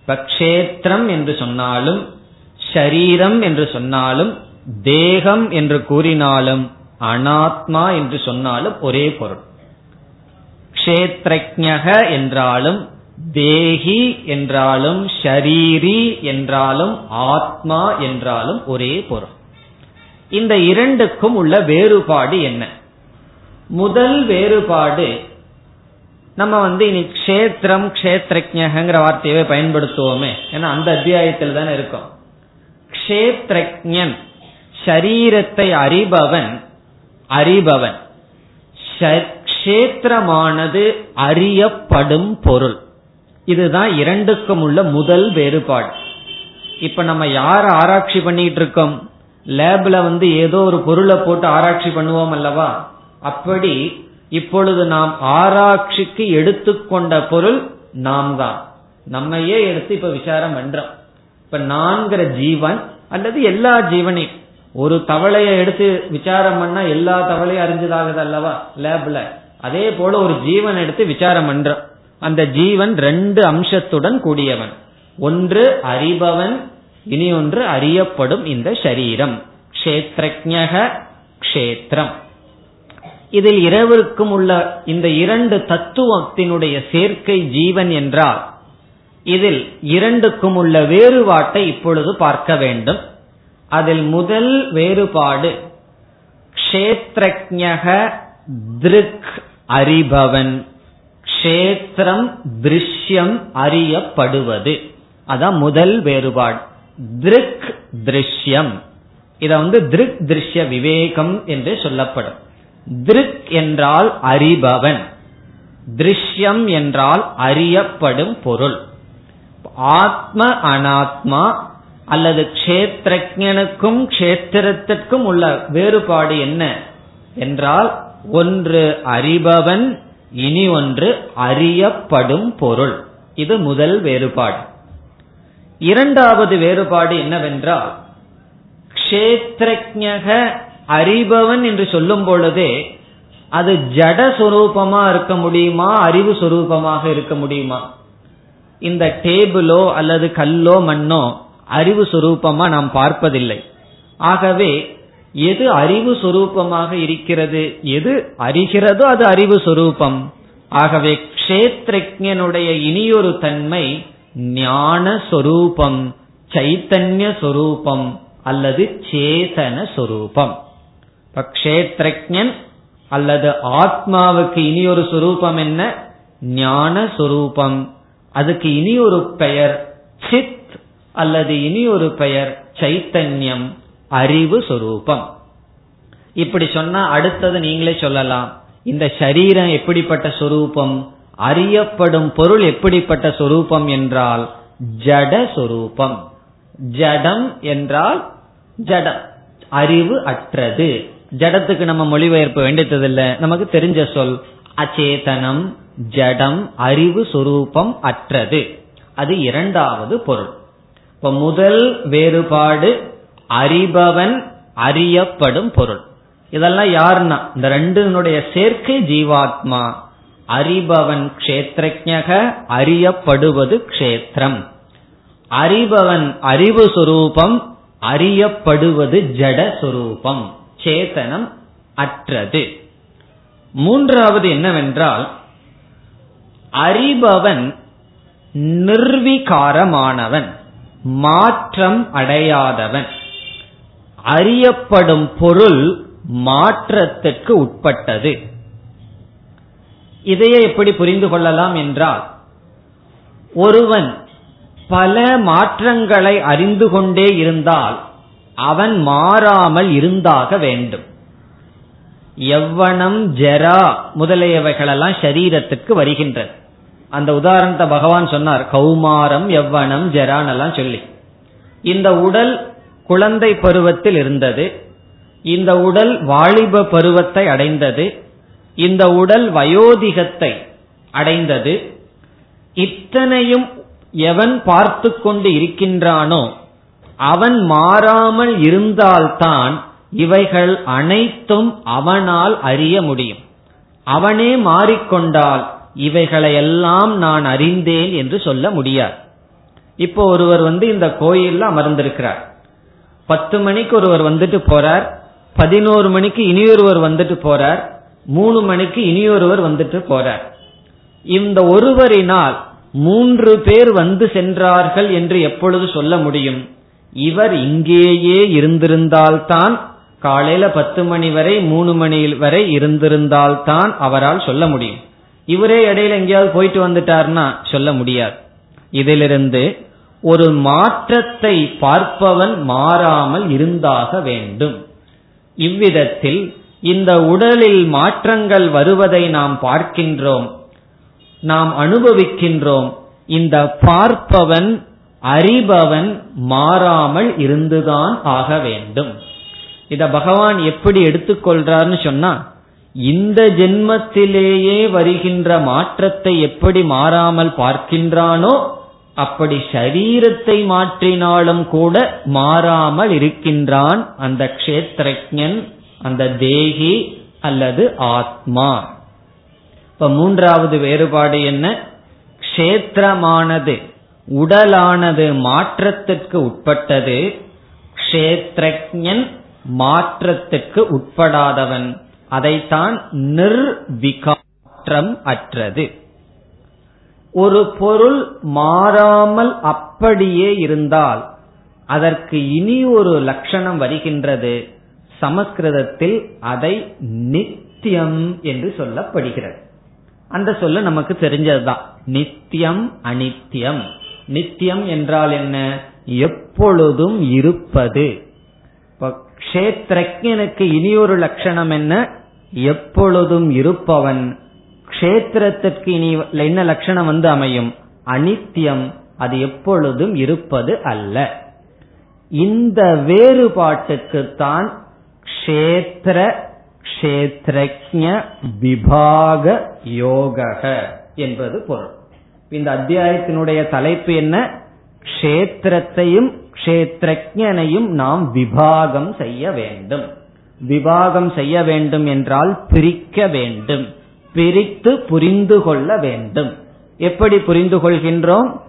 இப்ப க்ஷேத்திரம் என்று சொன்னாலும் ஷரீரம் என்று சொன்னாலும் தேகம் என்று கூறினாலும் அனாத்மா என்று சொன்னாலும் ஒரே பொருள். கஷேத்ரஜக என்றாலும் தேகி என்றாலும் ஷரீரி என்றாலும் ஆத்மா என்றாலும் ஒரே பொருள். இந்த இரண்டுக்கும் உள்ள வேறுபாடு என்ன? முதல் வேறுபாடு நம்ம வந்து இனி கஷேத்திரம் கஷேத்திரஜகிற வார்த்தையவே பயன்படுத்துவோமே. ஏன்னா அந்த அத்தியாயத்தில் தானே இருக்கும். கஷேத்ரஜன் ஷரீரத்தை அறிபவன் அறிபவன். கஷேத்திரமானது அறியப்படும் பொருள். இதுதான் இரண்டுக்கும் உள்ள முதல் வேறுபாடு. இப்ப நம்ம யார ஆராய்ச்சி பண்ணிட்டு இருக்கோம்? லேப்ல வந்து ஏதோ ஒரு பொருளை போட்டு ஆராய்ச்சி பண்ணுவோம் அல்லவா? அப்படி இப்பொழுது நாம் ஆராய்ச்சிக்கு எடுத்துக்கொண்ட பொருள் நாம் தான் நம்மையே எடுத்து இப்ப விசாரம் பண்றோம். இப்ப நான்கிற ஜீவன் அல்லது எல்லா ஜீவனையும் ஒரு தவளையை எடுத்து விசாரம் பண்ணா எல்லா தவளையும் அறிஞ்சதாகுது அல்லவா லேப்ல அதே போல ஒரு ஜீவன் எடுத்து விசாரம் பண்றோம். அந்த ஜீவன் ரெண்டு அம்சத்துடன் கூடியவன். ஒன்று அறிபவன் இனி ஒன்று அறியப்படும் இந்த சரீரம். கஷேத்ரஜக கஷேத்திரம் இதில் இரவிற்கும் உள்ள இந்த இரண்டு தத்துவத்தினுடைய சேர்க்கை ஜீவன் என்றால் இதில் இரண்டுக்கும் உள்ள வேறுபாட்டை இப்பொழுது பார்க்க வேண்டும். அதில் முதல் வேறுபாடு கஷேத்ரஜக திருக் அறிபவன். கஷேத்திரம் திருஷ்யம் அறியப்படுவது. அதான் முதல் வேறுபாடு. திருக் திருஷ்யம். இத வந்து திருக் திருஷ்ய விவேகம் என்று சொல்லப்படும். திருக் என்றால் அறிபவன். திருஷ்யம் என்றால் அறியப்படும் பொருள். ஆத்ம அனாத்மா அல்லது கஷேத்திரஜனுக்கும் கஷேத்திரத்திற்கும் உள்ள வேறுபாடு என்ன? என்றால் ஒன்று அறிபவன் இனி ஒன்று அறியப்படும் பொருள். இது முதல் வேறுபாடு. இரண்டாவது வேறுபாடு என்னவென்றால் கஷேத்திரஜக அறிபவன் என்று சொல்லும் பொழுதே அது ஜட சொரூபமா இருக்க முடியுமா அறிவு சொரூபமாக இருக்க முடியுமா? இந்த டேபிளோ அல்லது கல்லோ மண்ணோ அறிவு சொரூபமா நாம் பார்ப்பதில்லை. ஆகவே எது அறிவு சொரூபமாக இருக்கிறது? எது அறிகிறதோ அது அறிவு சொரூபம். ஆகவே கஷேத்ரஜனுடைய இனியொரு தன்மை ஞான சொரூபம் சைத்தன்ய சொரூபம் அல்லது சேதன சொரூபம் கஷேத்ரஜன் அல்லது ஆத்மாவுக்கு இனி ஒரு சொரூபம் என்ன? ஞான சொரூபம் அதுக்கு இனி ஒரு பெயர் சித் அல்லது இனி ஒரு பெயர் சைத்தன்யம் அறிவு சொரூபம் இப்படி சொன்னா அடுத்தது நீங்களே சொல்லலாம். இந்த சரீரம் எப்படிப்பட்ட சொரூபம்? அறியப்படும் பொருள் எப்படிப்பட்ட சொரூபம் என்றால் ஜட சொரூபம். ஜடம் என்றால் ஜடம். அறிவு அற்றது. ஜடத்துக்கு நம்ம மொழிபெயர்ப்பு வேண்டியதில்லை நமக்கு தெரிஞ்ச சொல் அச்சேதனம் ஜடம் அறிவு சொரூபம் அற்றது. அது இரண்டாவது பொருள். இப்ப முதல் வேறுபாடு அறிபவன் அறியப்படும் பொருள். இதெல்லாம் யாருன்னா இந்த ரெண்டுனுடைய சேர்க்கை ஜீவாத்மா. அறிபவன் கஷேத்ரஜக அறியப்படுவது கஷேத்திரம் அறிபவன் அறிவு சுரூபம் அறியப்படுவது ஜட சுரூபம். சேதனம் அற்றது. மூன்றாவது என்னவென்றால் அறிபவன் நிர்விகாரமானவன் மாற்றம் அடையாதவன். அறியப்படும் பொருள் மாற்றத்திற்கு உட்பட்டது. இதையே எப்படி புரிந்து கொள்ளலாம் என்றால் ஒருவன் பல மாற்றங்களை அறிந்து கொண்டே இருந்தால் அவன் மாறாமல் இருந்தாக வேண்டும். எவ்வனம் ஜெரா முதலியவைகளெல்லாம் சரீரத்துக்கு வருகின்றது. அந்த உதாரணத்தை பகவான் சொன்னார் கௌமாரம் எவ்வனம் ஜெரான் எல்லாம் சொல்லி. இந்த உடல் குழந்தை பருவத்தில் இருந்தது. இந்த உடல் வாலிப பருவத்தை அடைந்தது. இந்த உடல் வயோதிகத்தை அடைந்தது இத்தனையும் எவன் பார்த்து கொண்டு இருக்கின்றானோ அவன் மாறாமல் இருந்தால்தான் இவைகள் அனைத்தும் அவனால் அறிய முடியும். அவனே மாறிக்கொண்டால் இவைகளையெல்லாம் நான் அறிந்தேன் என்று சொல்ல முடியாது. இப்போ ஒருவர் வந்து இந்த கோயில்ல அமர்ந்திருக்கிறார். பத்து மணிக்கு ஒருவர் வந்துட்டு போறார் பதினோரு மணிக்கு இனியொருவர் வந்துட்டு போறார் மூணு மணிக்கு இனியொருவர் வந்துட்டு போறார். இந்த ஒருவரினால் மூன்று பேர் வந்து சென்றார்கள் என்று எப்பொழுது சொல்ல முடியும்? இவர் இங்கேயே இருந்திருந்தால்தான் காலையில பத்து மணி வரை மூணு மணி வரை இருந்திருந்தால்தான் அவரால் சொல்ல முடியும். இவரே இடையில எங்கேயாவது போயிட்டு வந்துட்டார்னா சொல்ல முடியாது. இதிலிருந்து ஒரு மாற்றத்தை பார்ப்பவன் மாறாமல் இருந்தாக வேண்டும். இவ்விதத்தில் இந்த உடலில் மாற்றங்கள் வருவதை நாம் பார்க்கின்றோம். நாம் அனுபவிக்கின்றோம். இந்த பார்ப்பவன் அறிபவன் மாறாமல் இருந்துதான் ஆக வேண்டும். இத பகவான் எப்படி எடுத்துக்கொள்றார்னு சொன்னா இந்த ஜென்மத்திலேயே வருகின்ற மாற்றத்தை எப்படி மாறாமல் பார்க்கின்றானோ அப்படி சரீரத்தை மாற்றினாலும் கூட மாறாமல் இருக்கின்றான் அந்த க்ஷேத்திரஜன் அந்த தேகி அல்லது ஆத்மா. இப்ப மூன்றாவது வேறுபாடு என்ன? க்ஷேத்திரமானது உடலானது மாற்றத்திற்கு உட்பட்டது. கஷேத்திரன் மாற்றத்திற்கு உட்படாதவன். அதைத்தான் நிர்விகாற்றம் அற்றது. ஒரு பொருள் மாறாமல் அப்படியே இருந்தால் அதற்கு இனி ஒரு லட்சணம் வருகின்றது. சமஸ்கிருதத்தில் அதை நித்தியம் என்று சொல்லப்படுகிறது. அந்த சொல்ல நமக்கு தெரிஞ்சதுதான். நித்தியம் அனித்தியம். நித்தியம் என்றால் என்ன? எப்பொழுதும் இருப்பது. கஷேத்திரஜனுக்கு இனி ஒரு லட்சணம் என்ன? எப்பொழுதும் இருப்பவன். கஷேத்திரத்திற்கு இனி என்ன லட்சணம் வந்து அமையும்? அனித்தியம். அது எப்பொழுதும் இருப்பது அல்ல. இந்த வேறுபாட்டுக்கு தான் கஷேத்திர கஷேத்திரஜ விபாக யோக என்பது பொருள். இந்த அத்தியாயத்தினுடைய தலைப்பு என்ன? கஷேத்திரத்தையும் கஷேத்திரஜனையும் நாம் விபாகம் செய்ய வேண்டும். விவாகம் செய்ய வேண்டும் என்றால் பிரிக்க வேண்டும். பிரித்து புரிந்து கொள்ள வேண்டும். எப்படி புரிந்து கொள்கின்றோம்?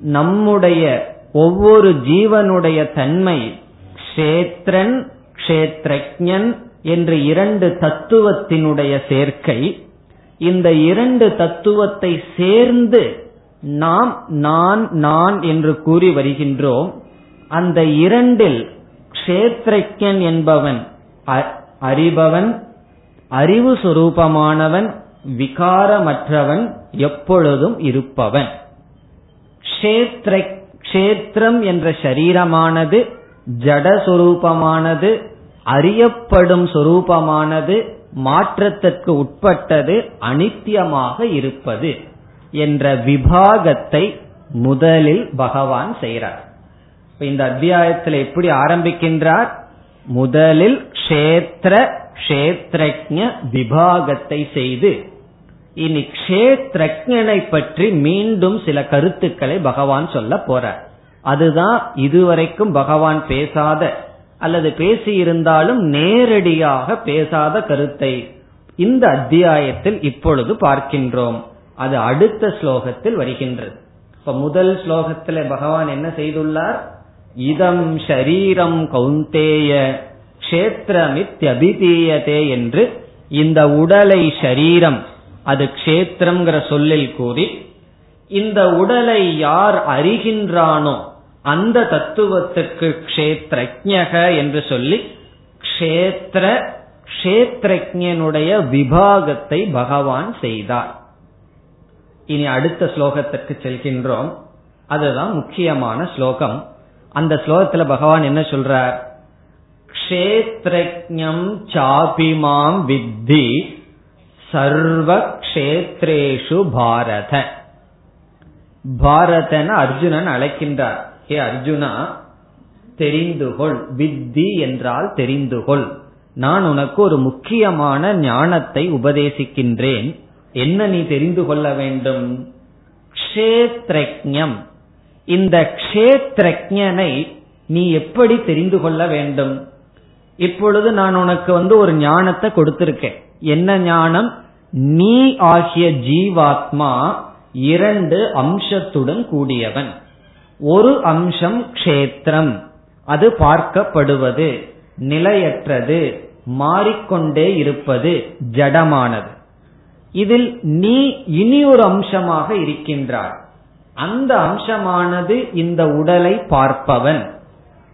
நம்முடைய ஒவ்வொரு ஜீவனுடைய தன்மை கஷேத்திரன் கஷேத்ரஜன் என்று இரண்டு தத்துவத்தினுடைய சேர்க்கை. இந்த இரண்டு தத்துவத்தை சேர்ந்து நாம் நான் நான் என்று கூறி வருகின்றோம். அந்த இரண்டில் கஷேத்ரஜன் என்பவன் அறிபவன் அறிவு சுரூபமானவன் விகாரமற்றவன் எப்பொழுதும் இருப்பவன். கஷேத்திரம் என்ற சரீரமானது ஜடஸ்வரூபமானது அறியப்படும் சொரூபமானது மாற்றத்திற்கு உட்பட்டது அனித்தியமாக இருப்பது என்ற விபாகத்தை முதலில் பகவான் செய்கிறார். இந்த அத்தியாயத்தில் எப்படி ஆரம்பிக்கின்றார்? முதலில் கஷேத்திர கஷேத்ரஜ விபாகத்தை செய்து இனி கஷேத்ரஜனை பற்றி மீண்டும் சில கருத்துக்களை பகவான் சொல்ல போறார். அதுதான் இதுவரைக்கும் பகவான் பேசாத அல்லது பேசியிருந்தாலும் நேரடியாக பேசாத கருத்தை இந்த அத்தியாயத்தில் இப்பொழுது பார்க்கின்றோம். அது அடுத்த ஸ்லோகத்தில் வருகின்றது. இப்ப முதல் ஸ்லோகத்தில் பகவான் என்ன செய்துள்ளார்? இதம் ஷரீரம் கௌந்தேய கஷேத்திரமித்யபிதீயதே என்று இந்த உடலை ஷரீரம் அது கஷேத்திரம்ங்கிற சொல்லில் கூறி இந்த உடலை யார் அறிகின்றானோ அந்த தத்துவத்துக்கு கஷேத்ரஜக என்று சொல்லி கஷேத்திர கஷேத்ரஜனுடைய விபாகத்தை பகவான் செய்தார். இனி அடுத்த ஸ்லோகத்திற்கு செல்கின்றோம். அதுதான் முக்கியமான ஸ்லோகம். அந்த ஸ்லோகத்துல பகவான் என்ன சொல்றார்? கஷேத்ரஜம் சாபிமாம் வித்தி சர்வ கஷேத்ரேஷு பாரத. பாரதன அர்ஜுனன் அழைக்கின்றார். ஹே அர்ஜுனா தெரிந்துகொள். வித்தி என்றால் தெரிந்துகொள். நான் உனக்கு ஒரு முக்கியமான ஞானத்தை உபதேசிக்கின்றேன். என்ன நீ தெரிந்து கொள்ள வேண்டும்? க்ஷேத்ரஜம் இந்த க்ஷேத்ரஜனை நீ எப்படி தெரிந்து கொள்ள வேண்டும்? இப்பொழுது நான் உனக்கு வந்து ஒரு ஞானத்தை கொடுத்திருக்கேன். என்ன ஞானம்? நீ ஆகிய ஜீவாத்மா இரண்டு அம்சத்துடன் கூடியவன். ஒரு அம்சம் க்ஷேத்திரம். அது பார்க்கப்படுவது நிலையற்றது மாறிக்கொண்டே இருப்பது ஜடமானது. இதில் நீ இனி ஒரு அம்சமாக இருக்கின்றாய். அந்த அம்சமானது இந்த உடலை பார்ப்பவன்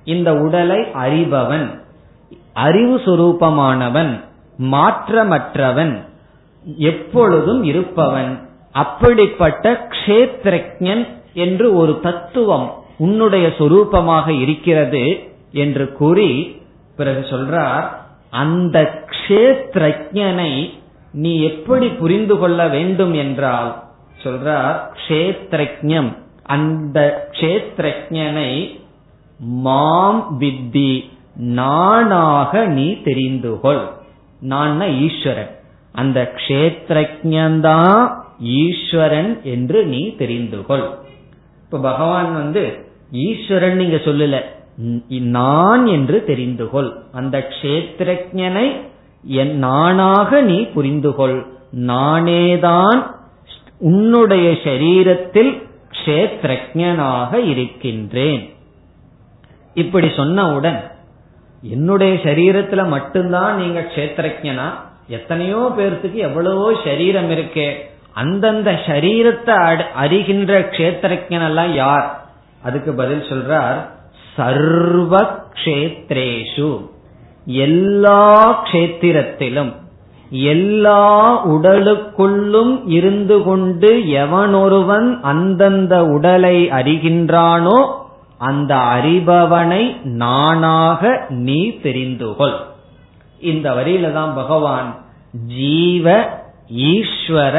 இந்த உடலை அறிபவன் அறிவு சுரூபமானவன் மாற்றமற்றவன் எப்பொழுதும் இருப்பவன். அப்படிப்பட்ட கஷேத்திரன் என்று ஒரு தத்துவம் உன்னுடைய சொரூபமாக இருக்கிறது என்று கூறி பிறகு சொல்றார் அந்த கஷேத்ரஜனை நீ எப்படி புரிந்து கொள்ள வேண்டும் என்றால் சொல்றார் கஷேத்ரஜம் அந்த கஷேத்ரஜனை மாம் வித்தி நானாக நீ தெரிந்து கொள். நான் ஈஸ்வரன். அந்த கஷேத்ரஜன்தான் ஈஸ்வரன் என்று நீ தெரிந்து கொள். இப்ப பகவான் வந்து ஈஸ்வரன் நீங்க சொல்லல. நான் என்று தெரிந்து கொள். அந்த கஷேத்திரஜனை என் நானாக நீ புரிந்து கொள். நானேதான் உன்னுடைய சரீரத்தில் கஷேத்திரஜனாக இருக்கின்றேன். இப்படி சொன்னவுடன் என்னுடைய சரீரத்துல மட்டும்தான் நீங்க கஷேத்திரஜனா எத்தனையோ பேர்த்துக்கு எவ்வளவோ சரீரம் இருக்கே. அந்தந்த சரீரத்தை அறிகின்ற க்ஷேத்திரஜன் எல்லாம் யார்? அதுக்கு பதில் சொல்றார் சர்வ கஷேத்ரேஷு எல்லா க்ஷேத்திரத்திலும் எல்லா உடலுக்குள்ளும் இருந்து கொண்டு எவனொருவன் அந்தந்த உடலை அறிகின்றானோ அந்த அறிபவனை நானாக நீ தெரிந்துகொள். இந்த வரியில தான் பகவான் ஜீவ ஈஸ்வர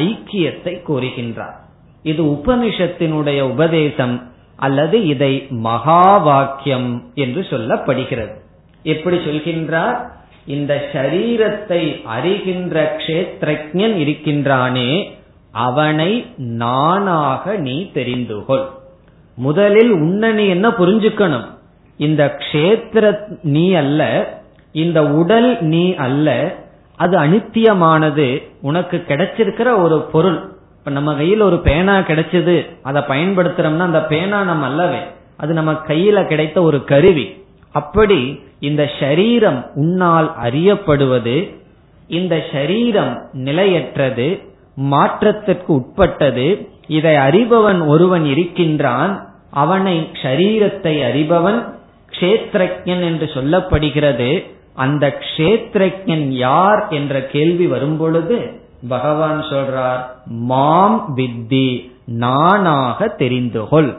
ஐக்கியத்தை கூறுகின்றார். இது உபனிஷத்தினுடைய உபதேசம் அல்லது இதை மகா வாக்கியம் என்று சொல்லப்படுகிறது. எப்படி சொல்கின்றார்? இந்த சரீரத்தை அறிகின்ற கஷேத்ரஜன் இருக்கின்றானே அவனை நானாக நீ தெரிந்து கொள். முதலில் உன்னை நீ என்ன புரிஞ்சுக்கணும்? இந்த க்ஷேத்திர நீ அல்ல இந்த உடல் நீ அல்ல அது அனித்தியமானது. உனக்கு கிடைச்சிருக்கிற ஒரு பொருள். இப்ப நம்ம கையில் ஒரு பேனா கிடைச்சது. அதை பயன்படுத்துறோம்னா அந்த பேனா நம்ம அல்லவே. அது நம்ம கையில கிடைத்த ஒரு கருவி. அப்படி இந்த ஷரீரம் உன்னால் அறியப்படுவது இந்த ஷரீரம் நிலையற்றது மாற்றத்திற்கு உட்பட்டது இதை அறிபவன் ஒருவன் இருக்கின்றான் அவனை ஷரீரத்தை அறிபவன் கஷேத்திரன் என்று சொல்லப்படுகிறது. அந்த கஷேத்திரன் யார் என்ற கேள்வி வரும்பொழுது பகவான் சொல்றார் மாம் வித்தி நானாக தெரிந்து கொள்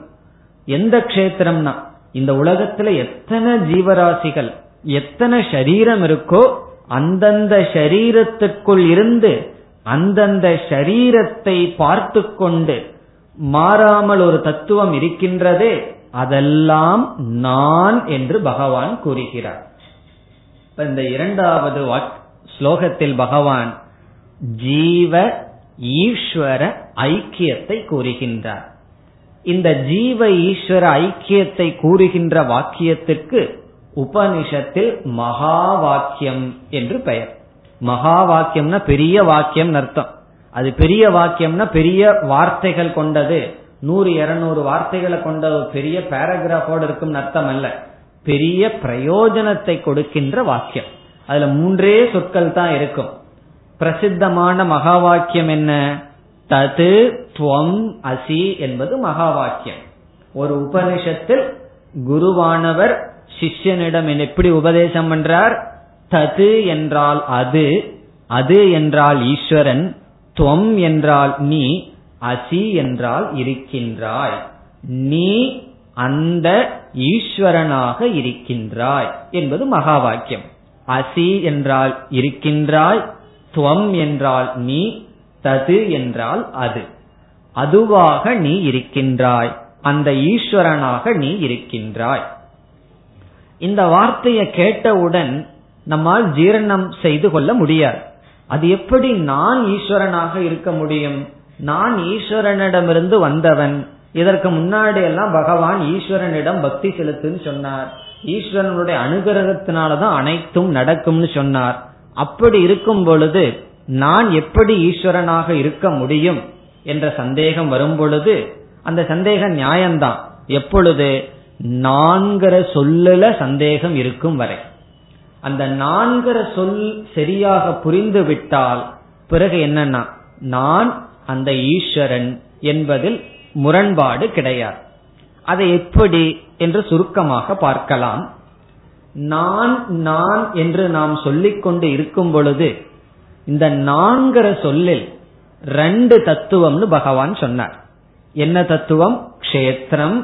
எந்த க்ஷேத்திரம்னா இந்த உலகத்துல எத்தனை ஜீவராசிகள் எத்தனை சரீரம் இருக்கோ அந்தந்த சரீரத்துக்குள் இருந்து அந்தந்த சரீரத்தை பார்த்து கொண்டு மாறாமல் ஒரு தத்துவம் இருக்கின்றதே அதெல்லாம் நான் என்று பகவான் கூறுகிறார். இந்த இரண்டாவது ஸ்லோகத்தில் பகவான் ஜீவ ஈஸ்வர ஐக்கியத்தை கூறுகின்றார். இந்த ஜீவ ஈஸ்வர ஐக்கியத்தை கூறுகின்ற வாக்கியத்திற்கு உபனிஷத்தில் மகா வாக்கியம் என்று பெயர். மகா வாக்கியம்னா பெரிய வாக்கியம் அர்த்தம். அது பெரிய வாக்கியம்னா பெரிய வார்த்தைகள் கொண்டது. நூறு இருநூறு வார்த்தைகளை கொண்ட ஒரு பெரிய பேராகிராஃபோடு இருக்கும் அர்த்தம் அல்ல பெரிய பிரயோஜனத்தை கொடுக்கின்ற வாக்கியம். அதுல மூன்றே சொற்கள் தான் இருக்கும். பிரசித்தமான மகா வாக்கியம் என்ன? தது துவம் அசி என்பது மகா வாக்கியம் ஒரு உபனிஷத்தில் குருவானவர் சிஷ்யனிடம் எப்படி உபதேசம் பண்றார்? தது என்றால் அது அது என்றால் ஈஸ்வரன் துவம் என்றால் நீ அசி என்றால் இருக்கின்றாய். நீ அந்த ஈஸ்வரனாக இருக்கின்றாய் என்பது மகா வாக்கியம் அசி என்றால் இருக்கின்றாய் துவம் என்றால் நீ தது என்றால் அது. அதுவாக நீ இருக்கின்றாய் அந்த ஈஸ்வரனாக நீ இருக்கின்றாய். இந்த வார்த்தையை கேட்டவுடன் நம்மால் ஜீரணம் செய்து கொள்ள முடியாது. அது எப்படி நான் ஈஸ்வரனாக இருக்க முடியும்? நான் ஈஸ்வரனிடமிருந்து வந்தவன் இதற்கு முன்னாடி எல்லாம் பகவான் ஈஸ்வரனிடம் பக்தி செலுத்துன்னு சொன்னார். ஈஸ்வரனுடைய அனுகிரகத்தினாலதான் அனைத்தும் நடக்கும்னு சொன்னார். அப்படி இருக்கும் பொழுது நான் எப்படி ஈஸ்வரனாக இருக்க முடியும் என்ற சந்தேகம் வரும் பொழுது அந்த சந்தேகம் நியாயம்தான். எப்பொழுது? நான்கிற சொல்லுல சந்தேகம் இருக்கும் வரை. அந்த நான்கிற சொல் சரியாக புரிந்து விட்டால் பிறகு என்னன்னா நான் அந்த ஈஸ்வரன் என்பதில் முரண்பாடு கிடையாது. அதை எப்படி என்று சுருக்கமாக பார்க்கலாம். நான் நான் என்று நாம் சொல்லிக்கொண்டு இருக்கும் பொழுது இந்த நான்கிற சொல்லில் ரெண்டு தத்துவம்னு பகவான் சொன்னார். என்ன தத்துவம்? க்ஷேத்திரம்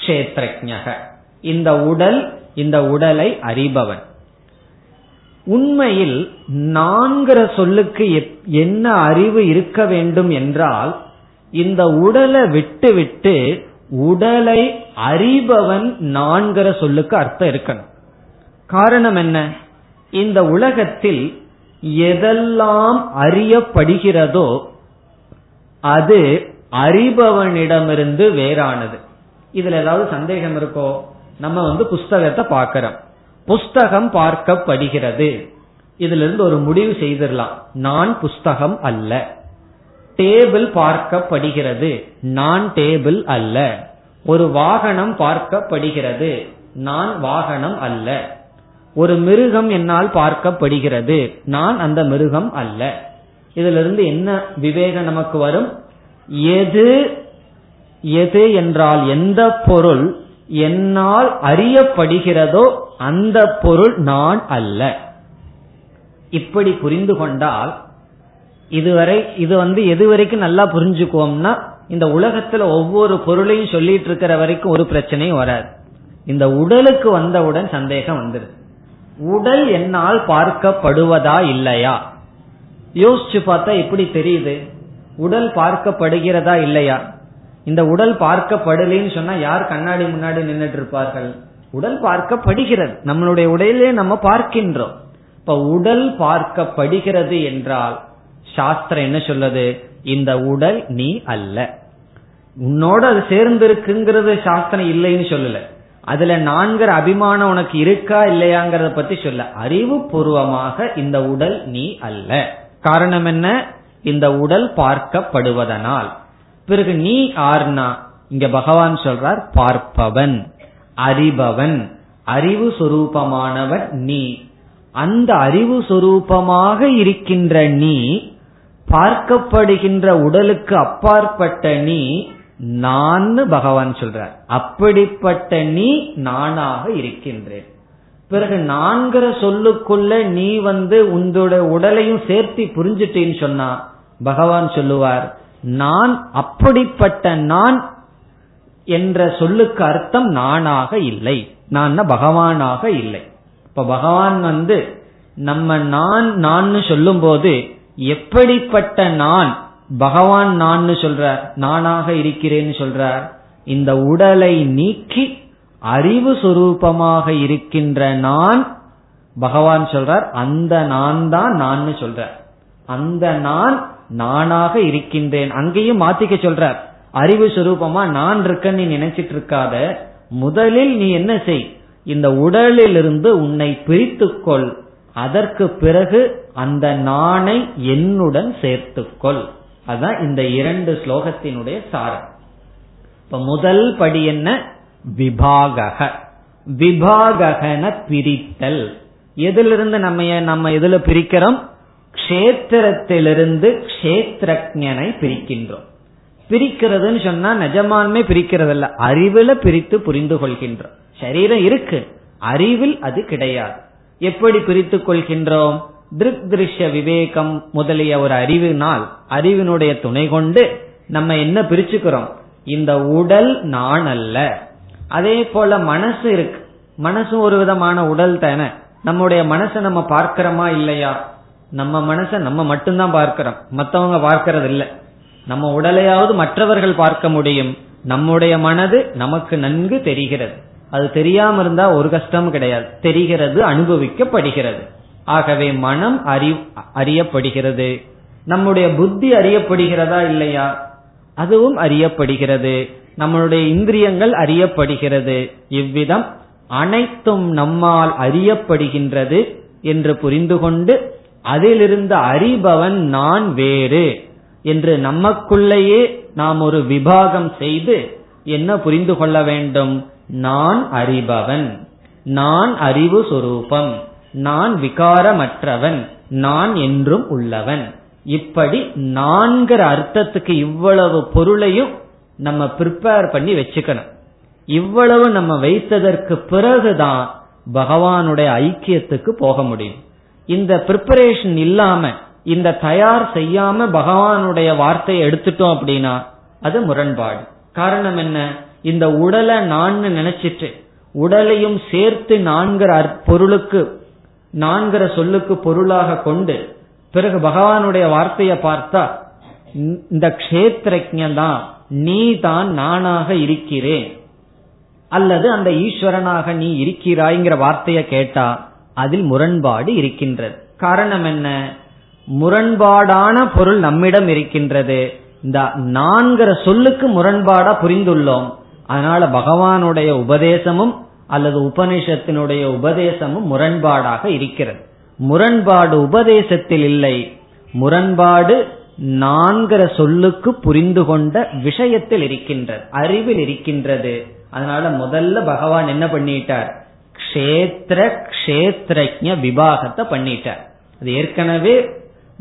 க்ஷேத்ரஜக இந்த உடல் இந்த உடலை அறிபவன். உண்மையில் நான்கிற சொல்லுக்கு என்ன அறிவு இருக்க வேண்டும் என்றால் இந்த உடலை விட்டு விட்டு உடலை அறிபவன் நான்கிற சொல்லுக்கு அர்த்தம் இருக்கணும். காரணம் என்ன? இந்த உலகத்தில் எதெல்லாம் அறியப்படுகிறதோ அது அறிபவனிடமிருந்து வேறானது. இதுல ஏதாவது சந்தேகம் இருக்கோ? நம்ம வந்து புஸ்தகத்தை பார்க்கிறோம். புஸ்தகம் பார்க்கப்படுகிறது. இதுல இருந்து ஒரு முடிவு செய்திடலாம். நான் புஸ்தகம் அல்ல. டேபிள் பார்க்கப்படுகிறது. நான் டேபிள் அல்ல. ஒரு வாகனம் பார்க்கப்படுகிறது. நான் வாகனம் அல்ல. ஒரு மிருகம் என்னால் பார்க்கப்படுகிறது. நான் அந்த மிருகம் அல்ல. இதுல இருந்து என்ன விவேகம் நமக்கு வரும்? எது எது என்றால் எந்த பொருள் என்னால் அறியப்படுகிறதோ அந்த பொருள் நான் அல்ல. இப்படி புரிந்து கொண்டால் இதுவரை இது வந்து எது வரைக்கும் நல்லா புரிஞ்சுக்குவோம்னா இந்த உலகத்துல ஒவ்வொரு பொருளையும் சொல்லிட்டு இருக்கிற வரைக்கும் ஒரு பிரச்சனையும் வராது. இந்த உடலுக்கு வந்தவுடன் சந்தேகம் வந்துடுது உடல் என்னால் பார்க்கப்படுவதா இல்லையா? யோசிச்சு பார்த்தா எப்படி தெரியுது? உடல் பார்க்கப்படுகிறதா இல்லையா? இந்த உடல் பார்க்கப்படலைன்னு சொன்னா யார் கண்ணாடி முன்னாடி நின்றுட்டு இருப்பார்கள் உடல் பார்க்கப்படுகிறது. நம்மளுடைய உடலே நம்ம பார்க்கின்றோம். இப்ப உடல் பார்க்கப்படுகிறது என்றால் சாஸ்திரம் என்ன சொல்லுது? இந்த உடல் நீ அல்ல. உன்னோட அது சேர்ந்து இருக்குங்கிறது சாஸ்திரம் இல்லைன்னு சொல்லல. அதுல நான்கிற அபிமானம் உனக்கு இருக்கா இல்லையாங்கிறத பத்தி சொல்ல. அறிவு பூர்வமாக இந்த உடல் நீ அல்ல. காரணம் என்ன? இந்த உடல் பார்க்கப்படுவதனால். பிறகு நீ ஆர்னா? இங்க பகவான் சொல்றார் பார்ப்பவன் அறிபவன் அறிவு சொரூபமானவன் நீ. அந்த அறிவு சொரூபமாக இருக்கின்ற நீ பார்க்கப்படுகின்ற உடலுக்கு அப்பாற்பட்ட நீ நான் பகவான் சொல்றார். அப்படிப்பட்ட நீ நானாக இருக்கின்றேன். பிறகு நான்கிற சொல்லுக்குள்ள நீ வந்து உன்னோட உடலையும் சேர்த்து புரிஞ்சுட்டேன்னு சொன்னா பகவான் சொல்லுவார் நான் அப்படிப்பட்ட நான் என்ற சொல்லுக்கு அர்த்தம் நானாக இல்லை. நான் பகவானாக இல்லை. இப்ப பகவான் வந்து நம்ம நான் நான் சொல்லும் போது எப்படிப்பட்ட நான் பகவான் நான் சொல்றார் நானாக இருக்கிறேன்னு சொல்றார் இந்த உடலை நீக்கி அறிவு சுரூபமாக இருக்கின்ற நான் பகவான் சொல்றார் அந்த நான் தான் நான் சொல்றார். அந்த நான் நானாக இருக்கின்றேன். அங்கேயும் மாத்திக்க சொல்றார் அறிவு சுரூபமா நான் இருக்கன்னு நீ நினைச்சிட்டு இருக்காத முதலில் நீ என்ன செய் இந்த உடலிலிருந்து உன்னை பிரித்துக்கொள். அதற்கு பிறகு அந்த நானை என்னுடன் சேர்த்துக்கொள். அதான் இந்த இரண்டு ஸ்லோகத்தினுடைய சாரம். இப்ப முதல் படி என்ன? விபாகக. விபாகன பிரித்தல். எதிலிருந்து நம்ம நம்ம எதுல பிரிக்கிறோம்? கஷேத்திரத்திலிருந்து கஷேத்திரஜனை பிரிக்கின்றோம். பிரிக்கிறதுன்னு சொன்னா நிஜமானமே பிரிக்கிறதல்ல. அறிவுல பிரித்து புரிந்து கொள்கின்றோம். சரீரம் இருக்கு. அறிவில் அது கிடையாது. எப்படி பிரித்துக் கொள்கின்றோம்? திருக் திருஷ்ய விவேகம் முதலிய ஒரு அறிவினால் அறிவினுடைய துணை கொண்டு நம்ம என்ன பிரிச்சுக்கிறோம்? இந்த உடல் நான் அல்ல. அதே போல மனசு இருக்கு. மனசும் ஒரு விதமான உடல் தானே. நம்முடைய மனசை நம்ம பார்க்கிறோமா இல்லையா? நம்ம மனசை நம்ம மட்டும்தான் பார்க்கிறோம். மற்றவங்க பார்க்கறது இல்லை நம்ம உடலையாவது மற்றவர்கள் பார்க்க முடியும். நம்முடைய மனது நமக்கு நன்கு தெரிகிறது. அது தெரியாம இருந்தா ஒரு கஷ்டம் கிடையாது. தெரிகிறது அனுபவிக்கப்படுகிறது. ஆகவே மனம் அறி அறியப்படுகிறது. நம்முடைய புத்தி அறியப்படுகிறதா இல்லையா? அதுவும் அறியப்படுகிறது. நம்மளுடைய இந்திரியங்கள் அறியப்படுகிறது. இவ்விதம் அனைத்தும் நம்மால் அறியப்படுகின்றது என்று புரிந்து கொண்டு அதிலிருந்து அறிபவன் நான் வேறு என்று நமக்குள்ளேயே நாம் ஒரு விபாகம் செய்து என்ன புரிந்து கொள்ள வேண்டும்? நான் அறிபவன். நான் அறிவு சொரூபம். நான் விகாரமற்றவன். நான் என்றும் உள்ளவன். இப்படி நான்கிற அர்த்தத்துக்கு இவ்வளவு பொருளையும் நம்ம ப்ரிப்பேர் பண்ணி வச்சுக்கணும். இவ்வளவு நம்ம வைத்ததற்கு பிறகுதான் பகவானுடைய ஐக்கியத்துக்கு போக முடியும். இந்த ப்ரிப்பரேஷன் இல்லாம இந்த தயார் செய்யாம பகவானுடைய வார்த்தையை எடுத்துட்டோம் அப்படின்னா அது முரண்பாடு. காரணம் என்ன? இந்த உடலை நான் நினைச்சிட்டு உடலையும் சேர்த்து நான்கிற பொருளுக்கு நான்கிற சொல்லுக்கு பொருளாக கொண்டு பிறகு பகவானுடைய வார்த்தையை பார்த்தா இந்த கஷேத்திரஜன் தான் நீ தான் நானாக இருக்கிறேன். அல்லது அந்த ஈஸ்வரனாக நீ இருக்கிறாய்ங்கிற வார்த்தையை கேட்டா அதில் முரண்பாடு இருக்கின்றது. காரணம் என்ன? முரண்பாடான பொருள் நம்மிடம் இருக்கின்றது. இந்த நான்கிற சொல்லுக்கு முரண்பாடா புரிந்துள்ளோம். அதனால பகவானுடைய உபதேசமும் அல்லது உபனிஷத்தினுடைய உபதேசமும் முரண்பாடாக இருக்கிறது. முரண்பாடு உபதேசத்தில் இல்லை. முரண்பாடு நான்கிற சொல்லுக்கு புரிந்து கொண்ட விஷயத்தில் இருக்கின்றது அறிவில் இருக்கின்றது. அதனால முதல்ல பகவான் என்ன பண்ணிட்டார்? கஷேத்திர கஷேத்திரஜ விபாகத்தை பண்ணிட்டார். அது ஏற்கனவே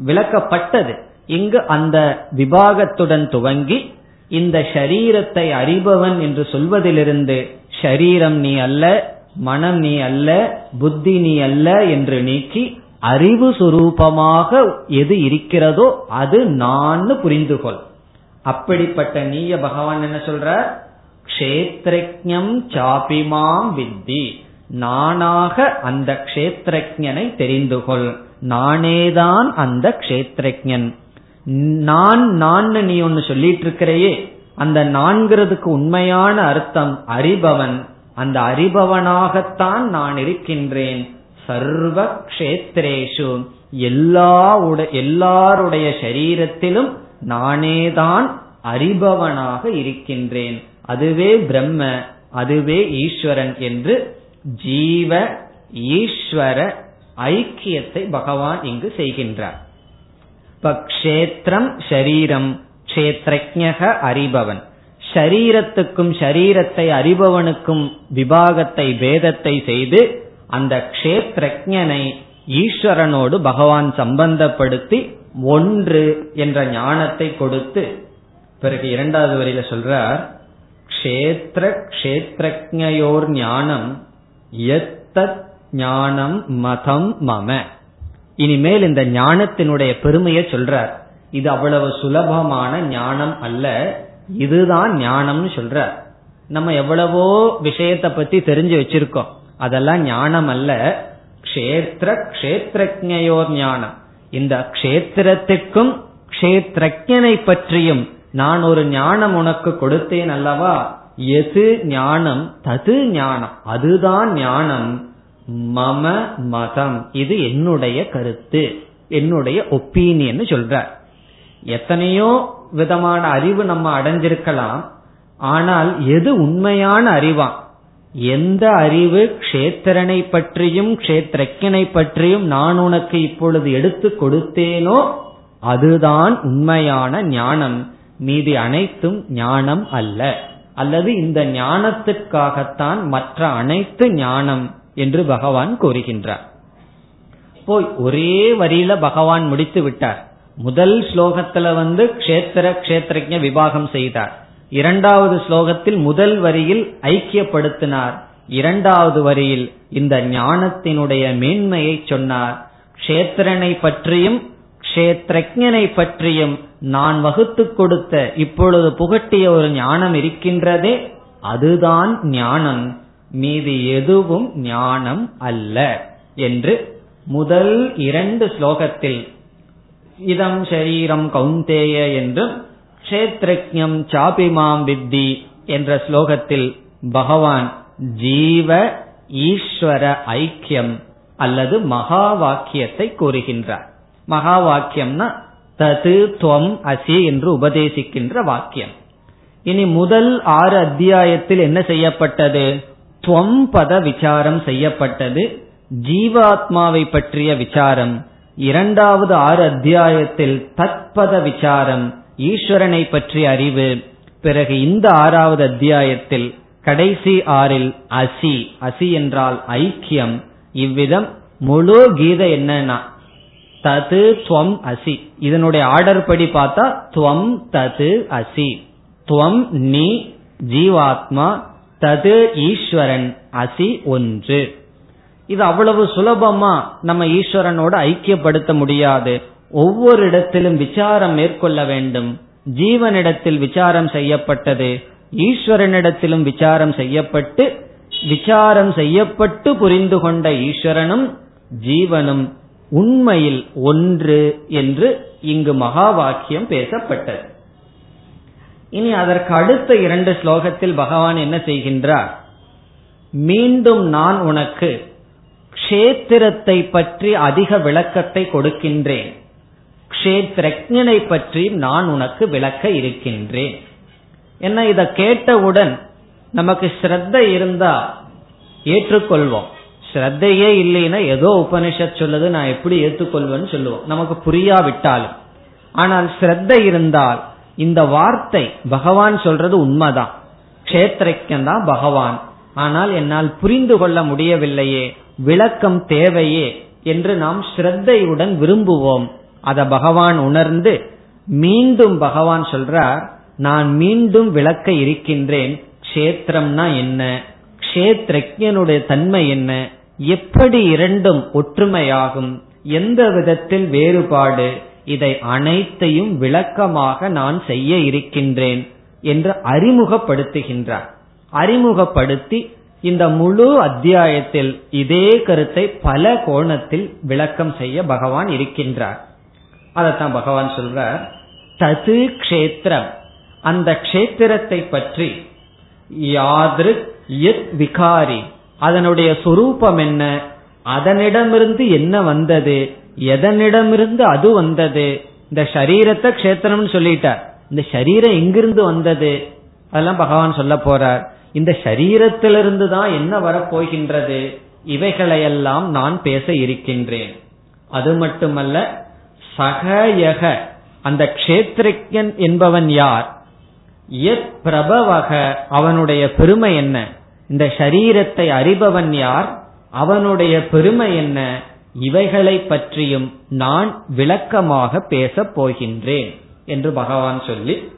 விளக்கப்பட்டது. இங்கு அந்த விபாகத்துடன் துவங்கி இந்த ஷரீரத்தை அறிபவன் என்று சொல்வதிலிருந்து ஷரீரம் நீ அல்ல மனம் நீ அல்ல புத்தி நீ அல்ல என்று நீக்கி அறிவு சுரூபமாக எது இருக்கிறதோ அது நான் புரிந்து கொள் அப்படிப்பட்ட நீய பகவான் என்ன சொல்ற கஷேத்திரஜம் சாபிமாம் வித்தி. நானாக அந்த கஷேத்திரஜனை தெரிந்து கொள் நானேதான் அந்த கஷேத்திரஜன் நான் நான் நீ ஒன்னு சொல்லிட்டு இருக்கிறையே அந்த நான்கிறதுக்கு உண்மையான அர்த்தம் அறிபவன் அந்த அறிபவனாகத்தான் நான் இருக்கின்றேன். சர்வ கஷேத்ரேஷு. எல்லா எல்லாருடைய சரீரத்திலும் நானேதான் அறிபவனாக இருக்கின்றேன். அதுவே பிரம்ம அதுவே ஈஸ்வரன் என்று ஜீவ ஈஸ்வர ஐக்கியத்தை பகவான் இங்கு செய்கின்றார். கஷேத்திரம் ஷரீரம். கஷேத்ரஜக அறிபவன். ஷரீரத்துக்கும் ஷரீரத்தை அறிபவனுக்கும் விபாகத்தை பேதத்தை செய்து அந்த கஷேத்ரஜனை ஈஸ்வரனோடு பகவான் சம்பந்தப்படுத்தி ஒன்று என்ற ஞானத்தை கொடுத்து பிறகு இரண்டாவது வரியில சொல்றார் கஷேத்திர கஷேத்ரஜயோர் ஞானம் எத்தத் ஞானம் மதம் மம. இனிமேல் இந்த ஞானத்தினுடைய பெருமையை சொல்றார். இது அவ்வளவு சுலபமான ஞானம் அல்ல. இதுதான் ஞானம்னு சொல்றார். நம்ம எவ்வளவோ விஷயத்த பத்தி தெரிஞ்சு வச்சிருக்கோம். அதெல்லாம் ஞானம் அல்ல. கஷேத்திர கஷேத்திரஜயோர் ஞானம். இந்த கஷேத்திரத்துக்கும் கஷேத்திரஜனை பற்றியும் நான் ஒரு ஞானம் உனக்கு கொடுத்தேன் அல்லவா? எது ஞானம்? தது ஞானம். அதுதான் ஞானம். மம மதம். இது என்னுடைய கருத்து என்னுடைய ஒப்பீனியன் சொல்ற எத்தனையோ விதமான அறிவு நம்ம அடைஞ்சிருக்கலாம். ஆனால் எது உண்மையான அறிவா? எந்த அறிவு கஷேத்திரனை பற்றியும் கஷேத்திரக்கனை பற்றியும் நான் உனக்கு இப்பொழுது எடுத்து கொடுத்தேனோ அதுதான் உண்மையான ஞானம். மீதி அனைத்தும் ஞானம் அல்ல. அல்லது இந்த ஞானத்திற்காகத்தான் மற்ற அனைத்து ஞானம். என்று பகவான் கூறுகின்றார். போய் ஒரே வரியில பகவான் முடித்து விட்டார். முதல் ஸ்லோகத்துல வந்து கஷேத்திர கஷேத்திரஜ விபாகம் செய்தார். இரண்டாவது ஸ்லோகத்தில் முதல் வரியில் ஐக்கியப்படுத்தினார். இரண்டாவது வரியில் இந்த ஞானத்தினுடைய மேன்மையை சொன்னார். கஷேத்திரனை பற்றியும் கஷேத்திரஜனை பற்றியும் நான் வகுத்து கொடுத்த இப்பொழுது புகட்டிய ஒரு ஞானம் இருக்கின்றதே அதுதான் ஞானம். மீதி எதுவும் ஞானம் அல்ல என்று முதல் இரண்டு ஸ்லோகத்தில் இதம் ஷரீரம் கௌந்தேய என்றும் கஷேத்ரஜம் சாபிமாம் வித்தி என்ற ஸ்லோகத்தில் பகவான் ஜீவ ஈஸ்வர ஐக்கியம் அல்லது மகா வாக்கியத்தை கூறுகின்றார். மகா வாக்கியம்னா தது துவம் அசி என்று உபதேசிக்கின்ற வாக்கியம். இனி முதல் ஆறு அத்தியாயத்தில் என்ன செய்யப்பட்டது? துவம் பத விசாரம் செய்யப்பட்டது. ஜீவாத்மாவை பற்றிய விசாரம். இரண்டாவது ஆறு அத்தியாயத்தில் தத்பத விசாரம் ஈஸ்வரனை பற்றிய அறிவு. பிறகு இந்த ஆறாவது அத்தியாயத்தில் கடைசி ஆறில் அசி. அசி என்றால் ஐக்கியம். இவ்விதம் முழு கீதை என்னன்னா தது துவம் அசி. இதனுடைய ஆர்டர் படி பார்த்தா துவம் தது அசி. துவம் நீ ஜீவாத்மா தது ஈஸ்வரன் அசி ஒன்று. இது அவ்வளவு சுலபமா நம்ம ஈஸ்வரனோட ஐக்கியப்படுத்த முடியாது. ஒவ்வொரு இடத்திலும் விசாரம் மேற்கொள்ள வேண்டும். ஜீவனிடத்தில் விசாரம் செய்யப்பட்டது ஈஸ்வரனிடத்திலும் விசாரம் செய்யப்பட்டு விசாரம் செய்யப்பட்டு புரிந்து கொண்ட ஈஸ்வரனும் ஜீவனும் உண்மையில் ஒன்று என்று இங்கு மகா வாக்கியம் பேசப்பட்டது. இனி அதற்கு அடுத்த இரண்டு ஸ்லோகத்தில் பகவான் என்ன செய்கின்றார்? மீண்டும் நான் உனக்கு கஷேத்திரத்தை பற்றி அதிக விளக்கத்தை கொடுக்கின்றேன். க்ஷேத்ரஜனை பற்றி நான் உனக்கு விளக்க இருக்கின்றேன். என்ன இதை கேட்டவுடன் நமக்கு ஸ்ரத்த இருந்தா ஏற்றுக்கொள்வோம். ஸ்ரத்தையே இல்லைன்னா ஏதோ உபனிஷத் சொல்லுது நான் எப்படி ஏற்றுக்கொள்வேன்னு சொல்லுவோம். நமக்கு புரியாவிட்டாலும். ஆனால் ஸ்ரத்த இருந்தால் இந்த வார்த்தை பகவான் சொல்றது உண்மைதான். கஷேத்திரக்கன் தான் பகவான். ஆனால் என்னால் புரிந்து கொள்ள முடியவில்லையே விளக்கம் தேவையே என்று நாம் ஸ்ரத்தையுடன் விரும்புவோம். அத பகவான் உணர்ந்து மீண்டும் பகவான் சொல்றார் நான் மீண்டும் விளக்க இருக்கின்றேன் கஷேத்திரம்னா என்ன? கஷேத்ரஜனுடைய தன்மை என்ன? எப்படி இரண்டும் ஒற்றுமையாகும்? எந்த விதத்தில் வேறுபாடு? இதை அனைத்தையும் விளக்கமாக நான் செய்ய இருக்கின்றேன் என்று அறிமுகப்படுத்துகின்றார். அறிமுகப்படுத்தி இந்த முழு அத்தியாயத்தில் இதே கருத்தை பல கோணத்தில் விளக்கம் செய்ய பகவான் இருக்கின்றார். அதத்தான் பகவான் சொல்றார் தது கஷேத்திரம். அந்த கஷேத்திரத்தை பற்றி யாதிரு விகாரி அதனுடைய சொரூபம் என்ன அதனிடமிருந்து என்ன வந்தது எதனிடமிருந்து அது வந்தது? இந்த சரீரத்தை கஷேத்திரம்னு சொல்லிட்டார். இந்த சரீரம் எங்கிருந்து வந்தது? அதெல்லாம் பகவான் சொல்ல போறார். இந்த சரீரத்திலிருந்து தான் என்ன வரப்போகின்றது? இவைகளையெல்லாம் நான் பேச இருக்கின்றேன். அது மட்டுமல்ல சகயக அந்த கஷேத்திரன் என்பவன் யார்? எத் பிரபவக அவனுடைய பெருமை என்ன? இந்த சரீரத்தை அறிபவன் யார்? அவனுடைய பெருமை என்ன? இவைகளை பற்றியும் நான் விளக்கமாக பேசப் போகின்றேன் என்று பகவான் சொல்லி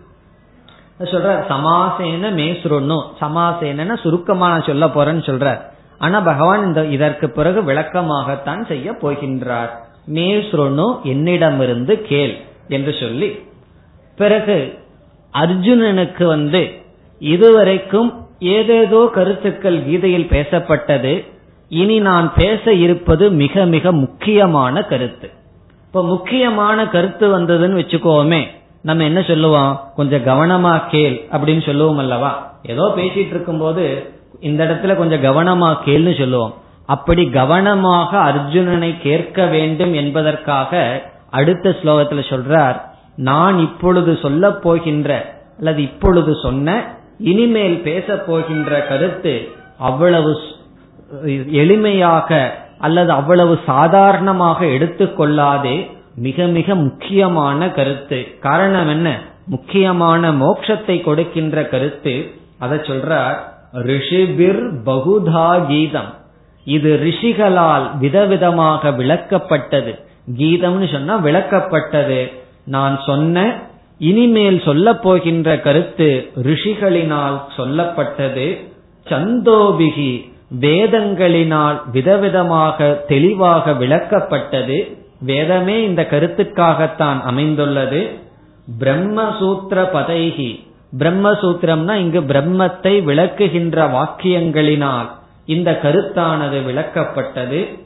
சொல்ற சமாசேன மேசுருன்னும் சமாசேன சுருக்கமா நான் சொல்ல போறேன்னு சொல்றார். ஆனா பகவான் இந்த இதற்கு பிறகு விளக்கமாகத்தான் செய்ய போகின்றார். மேசுருன்னு என்னிடமிருந்து கேள் என்று சொல்லி பிறகு அர்ஜுனனுக்கு வந்து இதுவரைக்கும் ஏதேதோ கருத்துக்கள் கீதையில் பேசப்பட்டது. இனி நான் பேச இருப்பது மிக மிக முக்கியமான கருத்து. இப்ப முக்கியமான கருத்து வந்ததுன்னு வச்சுக்கோமே நம்ம என்ன சொல்லுவோம்? கொஞ்சம் கவனமா கேள் அப்படின்னு சொல்லுவோம் அல்லவா? ஏதோ பேசிட்டு இருக்கும் போது இந்த இடத்துல கொஞ்சம் கவனமா கேள்னு சொல்லுவோம். அப்படி கவனமாக அர்ஜுனனை கேட்க வேண்டும் என்பதற்காக அடுத்த ஸ்லோகத்துல சொல்றார் நான் இப்பொழுது சொல்ல போகின்ற அல்லது இப்பொழுது சொன்ன இனிமேல் பேச போகின்ற கருத்து அவ்வளவு எளிமையாக அல்லது அவ்வளவு சாதாரணமாக எடுத்துக்கொள்ளாதே மிக மிக முக்கியமான கருத்து. காரணம் என்ன? முக்கியமான மோட்சத்தை கொடுக்கின்ற கருத்து. அதை சொல்றார் ரிஷிபிர் பகுதா கீதம். இது ரிஷிகளால் விதவிதமாக விளக்கப்பட்டது. கீதம்னு சொன்னா விளக்கப்பட்டது. நான் சொன்ன இனிமேல் சொல்ல போகின்ற கருத்து ரிஷிகளினால் சொல்லப்பட்டது. சந்தோபிகி வேதங்களினால் விதவிதமாக தெளிவாக விளக்கப்பட்டது. வேதமே இந்த கருத்துக்காகத்தான் அமைந்துள்ளது. பிரம்மசூத்திர பதைகி. பிரம்மசூத்திரம்னா இங்கு பிரம்மத்தை விளக்குகின்ற வாக்கியங்களினால் இந்த கருத்தானது விளக்கப்பட்டது.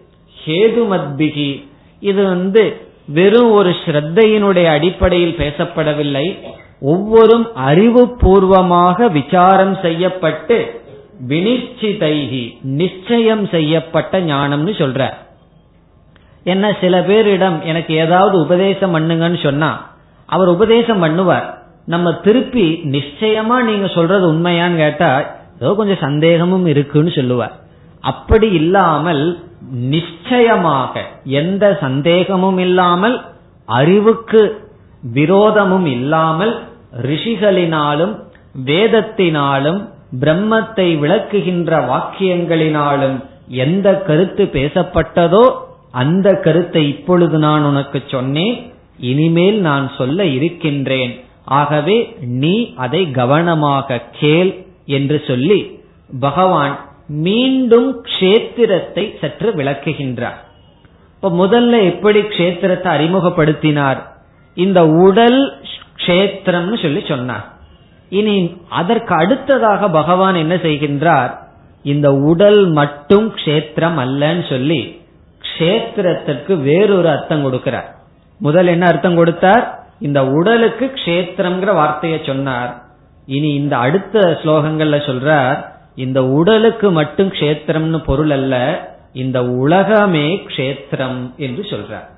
ஹேதுமத்பிகி. இது வந்து வெறும் ஒரு ஸ்ரத்தையினுடைய அடிப்படையில் பேசப்படவில்லை. ஒவ்வொரு அறிவுபூர்வமாக விசாரம் செய்யப்பட்டு வினிச்சிதைகி நிச்சயம் செய்யப்பட்ட ஞானம்னு சொல்ற. என்ன சில பேரிடம் எனக்கு ஏதாவது உபதேசம் பண்ணுங்கன்னு சொன்னா அவர் உபதேசம் பண்ணுவார். நம்ம திருப்பி நிச்சயமா நீங்க சொல்றது உண்மையான்னு கேட்டா ஏதோ கொஞ்சம் சந்தேகமும் இருக்குன்னு சொல்லுவார். அப்படி இல்லாமல் நிச்சயமாக எந்த சந்தேகமும் இல்லாமல் அறிவுக்கு விரோதமும் இல்லாமல் ரிஷிகளினாலும் வேதத்தினாலும் பிரம்மத்தை விளக்குகின்ற வாக்கியங்களினாலும் எந்த கருத்து பேசப்பட்டதோ அந்த கருத்தை இப்பொழுது நான் உனக்கு சொன்னேன். இனிமேல் நான் சொல்ல இருக்கின்றேன். ஆகவே நீ அதை கவனமாக கேள் என்று சொல்லி பகவான் மீண்டும் கஷேத்திரத்தை சற்று விளக்குகின்றார். இப்ப முதல்ல எப்படி கஷேத்திரத்தை அறிமுகப்படுத்தினார்? இந்த உடல் கஷேத்திரம்னு சொல்லி சொன்னார். இனி அதற்கு அடுத்ததாக பகவான் என்ன செய்கின்றார்? இந்த உடல் மட்டும் கஷேத்திரம் அல்லன்னு சொல்லி கஷேத்திரத்திற்கு வேறொரு அர்த்தம் கொடுக்கிறார். முதல் என்ன அர்த்தம் கொடுத்தார்? இந்த உடலுக்கு கஷேத்திரம்ங்கிற வார்த்தையை சொன்னார். இனி இந்த அடுத்த ஸ்லோகங்கள்ல சொல்றார் இந்த உடலுக்கு மட்டும் கஷேத்திரம்னு பொருள் அல்ல இந்த உலகமே கஷேத்திரம் என்று சொல்றார்.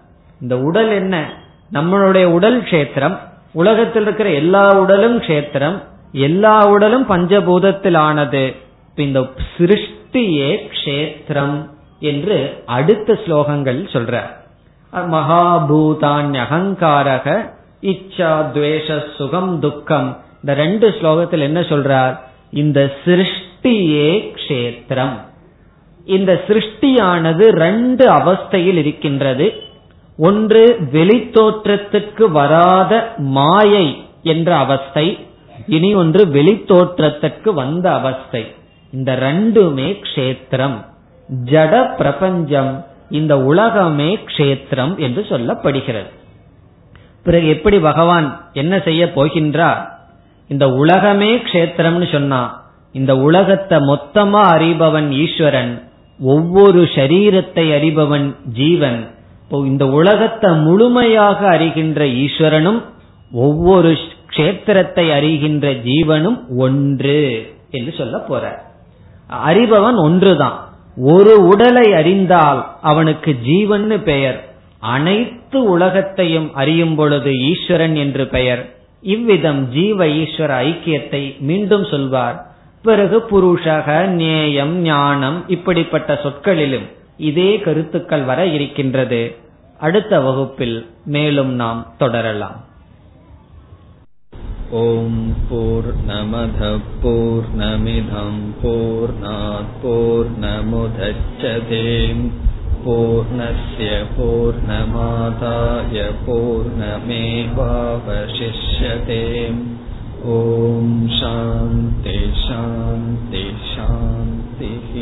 இந்த உடல் என்ன? நம்மளுடைய உடல் கஷேத்திரம். உலகத்தில் இருக்கிற எல்லா உடலும் கஷேத்திரம் எல்லா உடலும் பஞ்சபூதத்தில் ஆனது இந்த சிருஷ்டியே கஷேத்திரம் என்று அடுத்த ஸ்லோகங்கள் சொல்ற. மகாபூதான் அகங்காரக இச்சா துவேஷ சுகம் துக்கம். இந்த ரெண்டு ஸ்லோகத்தில் என்ன சொல்றார்? இந்த சிருஷ்டியே கஷேத்திரம். இந்த சிருஷ்டியானது ரெண்டு அவஸ்தையில் இருக்கின்றது. ஒன்று வெளித்தோற்றத்துக்கு வராத மாயை என்ற அவஸ்தை இனி ஒன்று வெளித்தோற்றத்திற்கு வந்த அவஸ்தை. இந்த ரெண்டுமே க்ஷேத்திரம். ஜட பிரபஞ்சம் இந்த உலகமே க்ஷேத்திரம் என்று சொல்லப்படுகிறது. பிறகு எப்படி பகவான் என்ன செய்ய போகின்றார்? இந்த உலகமே க்ஷேத்திரம்னு சொன்னா இந்த உலகத்தை மொத்தமா அறிபவன் ஈஸ்வரன் ஒவ்வொரு சரீரத்தை அறிபவன் ஜீவன். இப்போ இந்த உலகத்தை முழுமையாக அறிகின்ற ஈஸ்வரனும் ஒவ்வொரு கஷேத்திரத்தை அறிகின்ற ஜீவனும் ஒன்று என்று சொல்ல போற. அறிபவன் ஒன்றுதான். ஒரு உடலை அறிந்தால் அவனுக்கு ஜீவன் பெயர். அனைத்து உலகத்தையும் அறியும் பொழுது ஈஸ்வரன் என்று பெயர். இவ்விதம் ஜீவ ஈஸ்வர ஐக்கியத்தை மீண்டும் சொல்வார். பிறகு புருஷக நேயம் ஞானம் இப்படிப்பட்ட சொற்களிலும் இதே கருத்துக்கள் வர இருக்கின்றது அடுத்த வகுப்பில் மேலும் நாம் தொடரலாம் ॐ पूर्णमधः पूर्णमिधं पूर्णात् पूर्णमुदच्छते पूर्णस्य पूर्णमादाय पूर्णमेवावशिष्यते ॐ शान्ति शान्ति शान्तिः